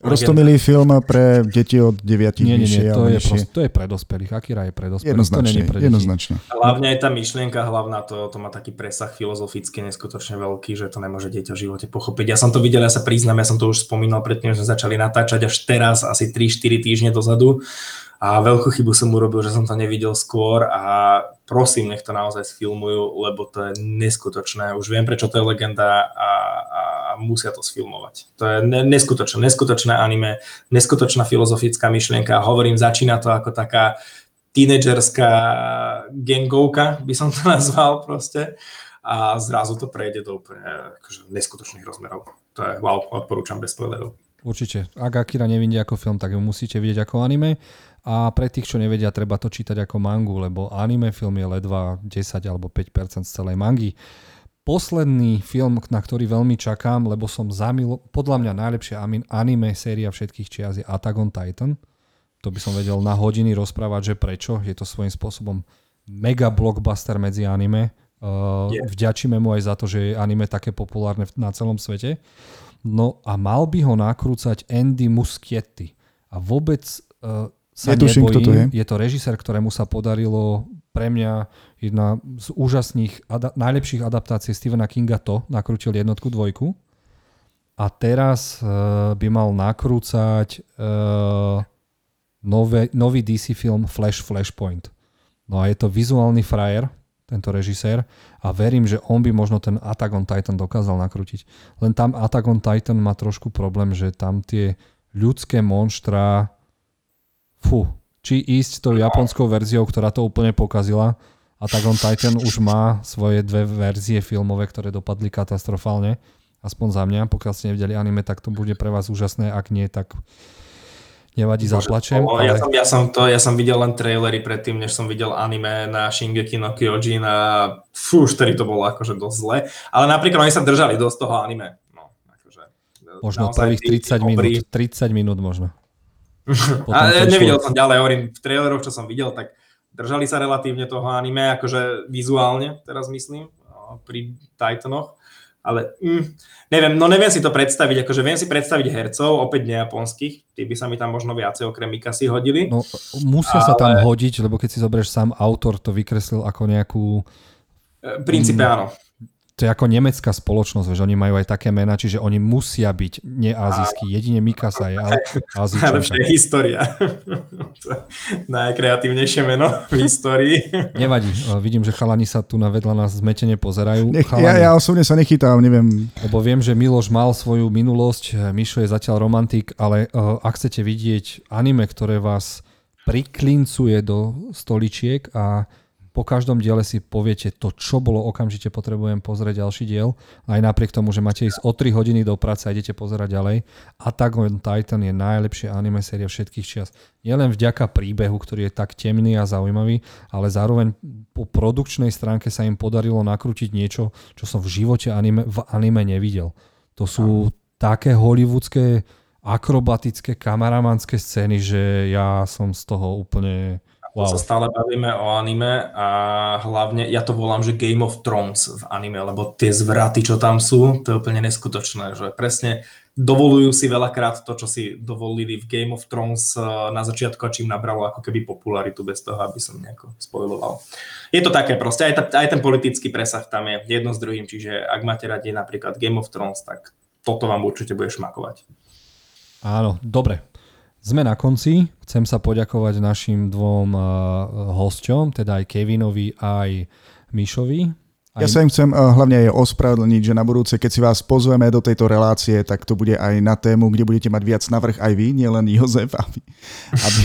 Roztomilý film pre deti od 9 Nie, nie, nie, to je, prost, to je pre dospelých. Akira je pre dospelých, jednoznačne, to pre jednoznačne. Hlavne aj tá myšlienka hlavná, to, to má taký presah filozofický neskutočne veľký, že to nemôže dieťa v živote pochopiť. Ja som to videl, ja sa priznám, ja som to už spomínal predtým, že sme začali natáčať až teraz, asi 3-4 týždne dozadu a veľkú chybu som urobil, že som to nevidel skôr a prosím, nech to naozaj sfilmujú, lebo to je neskutočné. Už viem, prečo to je legenda a, a musia to sfilmovať. To je neskutočné, neskutočné anime, neskutočná filozofická myšlienka. Hovorím, začína to ako taká tínedžerská gangovka, by som to nazval proste. A zrazu to prejde do úplne akože, neskutočných rozmerov. To je wow, odporúčam bez spoilerov. Určite. Ak Akira nevidí ako film, tak ju musíte vidieť ako anime. A pre tých, čo nevedia, treba to čítať ako mangu, lebo anime film je ledva 10 alebo 5% z celej mangy posledný film, na ktorý veľmi čakám, lebo som zamil, podľa mňa najlepšia anime séria všetkých čias je Attack on Titan. To by som vedel na hodiny rozprávať, že prečo. Je to svojím spôsobom mega blockbuster medzi anime. Uh, yeah. Vďačíme mu aj za to, že je anime také populárne na celom svete. No a mal by ho nakrúcať Andy Muschietti. A vôbec uh, sa Netuším, nebojím. Kto to je. je to režisér, ktorému sa podarilo pre mňa jedna z úžasných, ada- najlepších adaptácií Stephena Kinga to, nakrútil jednotku, dvojku. a teraz uh, by mal nakrúcať uh, nové, nový DC film Flash Flashpoint. No a je to vizuálny frajer, tento režisér a verím, že on by možno ten Attack on Titan dokázal nakrútiť. Len tam Attack on Titan má trošku problém, že tam tie ľudské monštra fú, či ísť tou japonskou verziou, ktorá to úplne pokazila, Attack on Titan už má svoje dve verzie filmové, ktoré dopadli katastrofálne Aspoň za mňa, pokiaľ ste nevideli anime, tak to bude pre vás úžasné, ak nie, tak nevadí, zaplačem. ale... ja, som, ja, som to, ja som videl len trailery predtým, než som videl anime na Shingeki no Kyojin a fú, už to bolo akože dosť zle. Ale napríklad oni sa držali dosť toho anime. No, akože, možno prvých 30 minút, 30 minút možno. a nevidel som ďalej, hovorím, v traileroch, čo som videl, tak držali sa relatívne toho anime, akože vizuálne, teraz myslím, pri Titanoch. Ale mm, neviem, no neviem si to predstaviť, akože viem si predstaviť hercov, opäť nejaponských, tí by sa mi tam možno viacej okrem Mikasi hodili. No, musia ale... sa tam hodiť, lebo keď si zoberieš sám autor, to vykreslil ako nejakú... V princípe mm, áno to je ako nemecká spoločnosť, že oni majú aj také mená, čiže oni musia byť neazijskí. Jedine Mikasa je azijčanka. Najlepšia je história. Najkreatívnejšie meno v histórii. Nevadí. Vidím, že chalani sa tu na vedľa nás zmetene pozerajú. Nech, ja, ja osobne sa nechytám, neviem. Lebo viem, že Miloš mal svoju minulosť, Mišo je zatiaľ romantik, ale uh, ak chcete vidieť anime, ktoré vás priklincuje do stoličiek a po každom diele si poviete to, čo bolo, okamžite potrebujem pozrieť ďalší diel. Aj napriek tomu, že máte ísť o 3 hodiny do práce a idete pozerať ďalej. Attack on Titan je najlepšia anime séria všetkých čias. Nielen vďaka príbehu, ktorý je tak temný a zaujímavý, ale zároveň po produkčnej stránke sa im podarilo nakrútiť niečo, čo som v živote anime, v anime nevidel. To sú také hollywoodske akrobatické kameramanské scény, že ja som z toho úplne Wow. sa stále bavíme o anime a hlavne, ja to volám, že Game of Thrones v anime, lebo tie zvraty, čo tam sú, to je úplne neskutočné, že presne dovolujú si veľakrát to, čo si dovolili v Game of Thrones eh, na začiatku a čím nabralo ako keby popularitu bez toho, aby som nejako spojloval. Je to také proste, aj, ta, aj ten politický presah tam je jedno s druhým, čiže ak máte radi napríklad Game of Thrones, tak toto vám určite bude šmakovať. Áno, dobre. Sme na konci. Chcem sa poďakovať našim dvom uh, hosťom, teda aj Kevinovi, aj Mišovi. Aj... Ja sa im chcem uh, hlavne aj ospravedlniť, že na budúce, keď si vás pozveme do tejto relácie, tak to bude aj na tému, kde budete mať viac navrh aj vy, nielen Jozef, aby, aby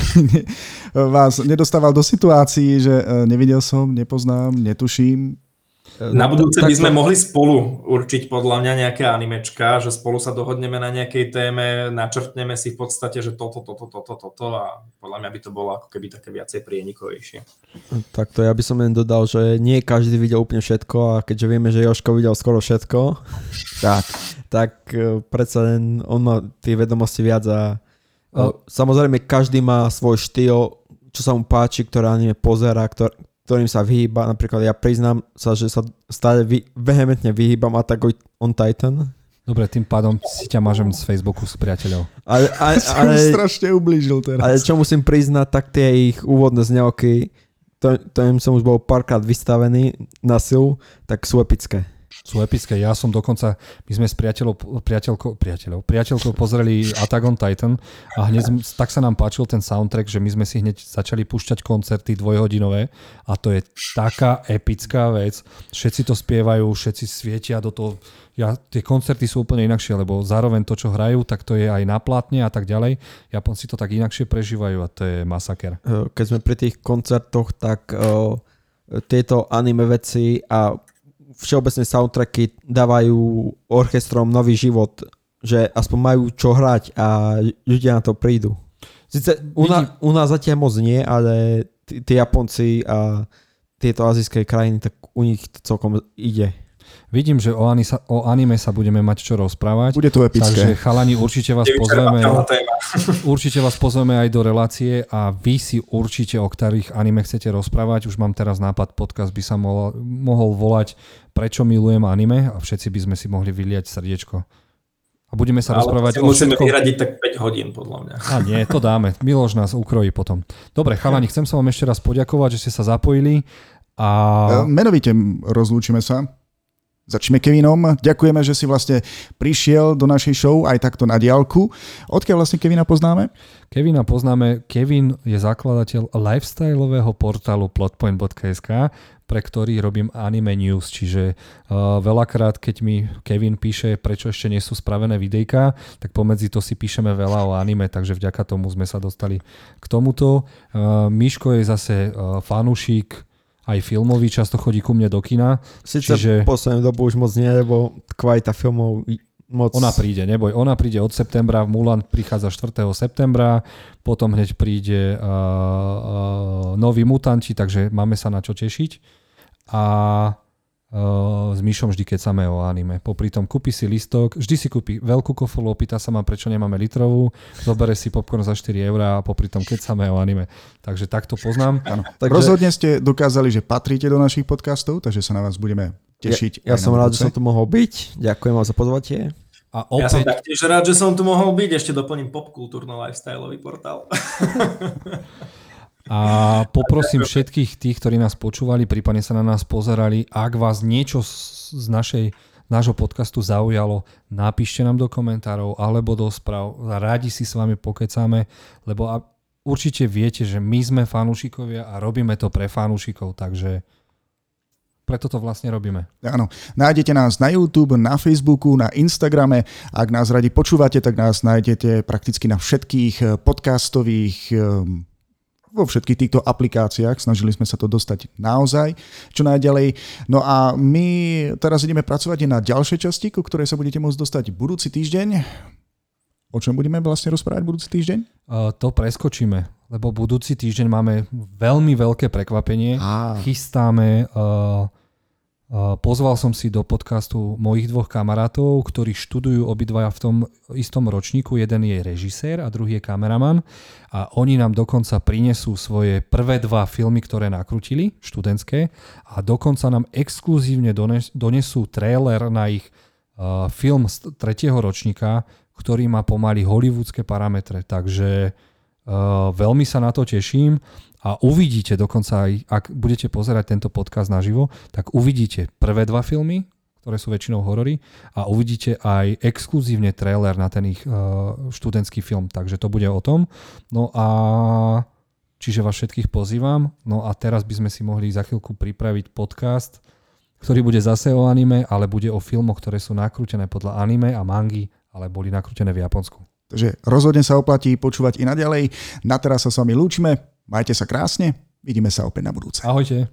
vás nedostával do situácií, že uh, nevidel som, nepoznám, netuším, na budúce by sme mohli spolu určiť podľa mňa nejaké animečka, že spolu sa dohodneme na nejakej téme, načrtneme si v podstate, že toto, toto, toto, toto a podľa mňa by to bolo ako keby také viacej prienikovejšie. to ja by som len dodal, že nie každý videl úplne všetko a keďže vieme, že Joško videl skoro všetko, tak, tak e, predsa len on má tie vedomosti viac a a samozrejme každý má svoj štýl, čo sa mu páči, ktoré anime pozera, ktor- ktorým sa vyhýba. Napríklad ja priznám sa, že sa stále vy, vehementne vyhýbam Attack on Titan. Dobre, tým pádom si ťa mážem z Facebooku s priateľov. Ale, ale, ale, strašne ublížil teraz. Ale čo musím priznať, tak tie ich úvodné zňalky, to, to im som už bol párkrát vystavený na silu, tak sú epické sú epické. Ja som dokonca, my sme s priateľou, priateľkou, priateľou, priateľkou pozreli Attack on Titan a hneď tak sa nám páčil ten soundtrack, že my sme si hneď začali púšťať koncerty dvojhodinové a to je taká epická vec. Všetci to spievajú, všetci svietia do toho. Ja, tie koncerty sú úplne inakšie, lebo zároveň to, čo hrajú, tak to je aj na platne a tak ďalej. Japonci to tak inakšie prežívajú a to je masaker. Keď sme pri tých koncertoch, tak uh, tieto anime veci a všeobecné soundtracky dávajú orchestrom nový život, že aspoň majú čo hrať a ľudia na to prídu. Sice u, na, u nás zatiaľ moc nie, ale tí Japonci a tieto azijské krajiny, tak u nich to celkom ide. Vidím, že o, sa, o anime sa budeme mať čo rozprávať. Bude to epické. Takže chalani, určite vás pozveme. určite vás pozveme aj do relácie a vy si určite o ktorých anime chcete rozprávať. Už mám teraz nápad, podcast by sa mohol, mohol volať Prečo milujem anime a všetci by sme si mohli vyliať srdiečko. A budeme sa Ale rozprávať o musíme všetko... vyradiť tak 5 hodín, podľa mňa. A nie, to dáme. Miloš nás ukrojí potom. Dobre, chalani, chcem sa vám ešte raz poďakovať, že ste sa zapojili. A... Menovite rozlúčime sa. Začneme Kevinom. Ďakujeme, že si vlastne prišiel do našej show aj takto na diálku. Odkiaľ vlastne Kevina poznáme? Kevina poznáme. Kevin je zakladateľ lifestyleového portálu plotpoint.sk, pre ktorý robím anime news, čiže uh, veľakrát, keď mi Kevin píše, prečo ešte nie sú spravené videjka, tak pomedzi to si píšeme veľa o anime, takže vďaka tomu sme sa dostali k tomuto. Uh, Miško je zase uh, fanúšik aj filmový, často chodí ku mne do kina. Sice čiže... poslednú dobu už moc nie, lebo kvalita filmov moc... Ona príde, neboj, ona príde od septembra, Mulan prichádza 4. septembra, potom hneď príde uh, uh, Noví mutanti, takže máme sa na čo tešiť. A s Myšom vždy kecame o anime. Popri tom kúpi si listok, vždy si kúpi veľkú kofolu, opýta sa ma, prečo nemáme litrovú, zobere si popcorn za 4 eurá a popri tom kecame o anime. Takže takto poznám. Ano. Takže... Rozhodne ste dokázali, že patríte do našich podcastov, takže sa na vás budeme tešiť. Ja, ja som rád, že som tu mohol byť. Ďakujem vám za pozvatie. A opäť... Ja som taktiež rád, že som tu mohol byť. Ešte doplním popkultúrno lifestyleový portál. A poprosím všetkých tých, ktorí nás počúvali, prípadne sa na nás pozerali, ak vás niečo z našej, nášho podcastu zaujalo, napíšte nám do komentárov alebo do správ. Rádi si s vami pokecáme, lebo určite viete, že my sme fanúšikovia a robíme to pre fanúšikov, takže preto to vlastne robíme. Áno. Nájdete nás na YouTube, na Facebooku, na Instagrame. Ak nás radi počúvate, tak nás nájdete prakticky na všetkých podcastových vo všetkých týchto aplikáciách. Snažili sme sa to dostať naozaj čo najďalej. No a my teraz ideme pracovať na ďalšej časti, ku ktorej sa budete môcť dostať budúci týždeň. O čom budeme vlastne rozprávať budúci týždeň? Uh, to preskočíme, lebo budúci týždeň máme veľmi veľké prekvapenie. Ah. Chystáme uh, Pozval som si do podcastu mojich dvoch kamarátov, ktorí študujú obidvaja v tom istom ročníku. Jeden je režisér a druhý je kameraman. A oni nám dokonca prinesú svoje prvé dva filmy, ktoré nakrutili, študentské. A dokonca nám exkluzívne donesú trailer na ich film z tretieho ročníka, ktorý má pomaly hollywoodske parametre. Takže veľmi sa na to teším a uvidíte dokonca aj, ak budete pozerať tento podcast naživo, tak uvidíte prvé dva filmy, ktoré sú väčšinou horory a uvidíte aj exkluzívne trailer na ten ich uh, študentský film, takže to bude o tom. No a čiže vás všetkých pozývam. No a teraz by sme si mohli za chvíľku pripraviť podcast, ktorý bude zase o anime, ale bude o filmoch, ktoré sú nakrútené podľa anime a mangy, ale boli nakrútené v Japonsku. Takže rozhodne sa oplatí počúvať i naďalej. Na teraz sa s vami lúčime. Majte sa krásne, vidíme sa opäť na budúce. Ahojte.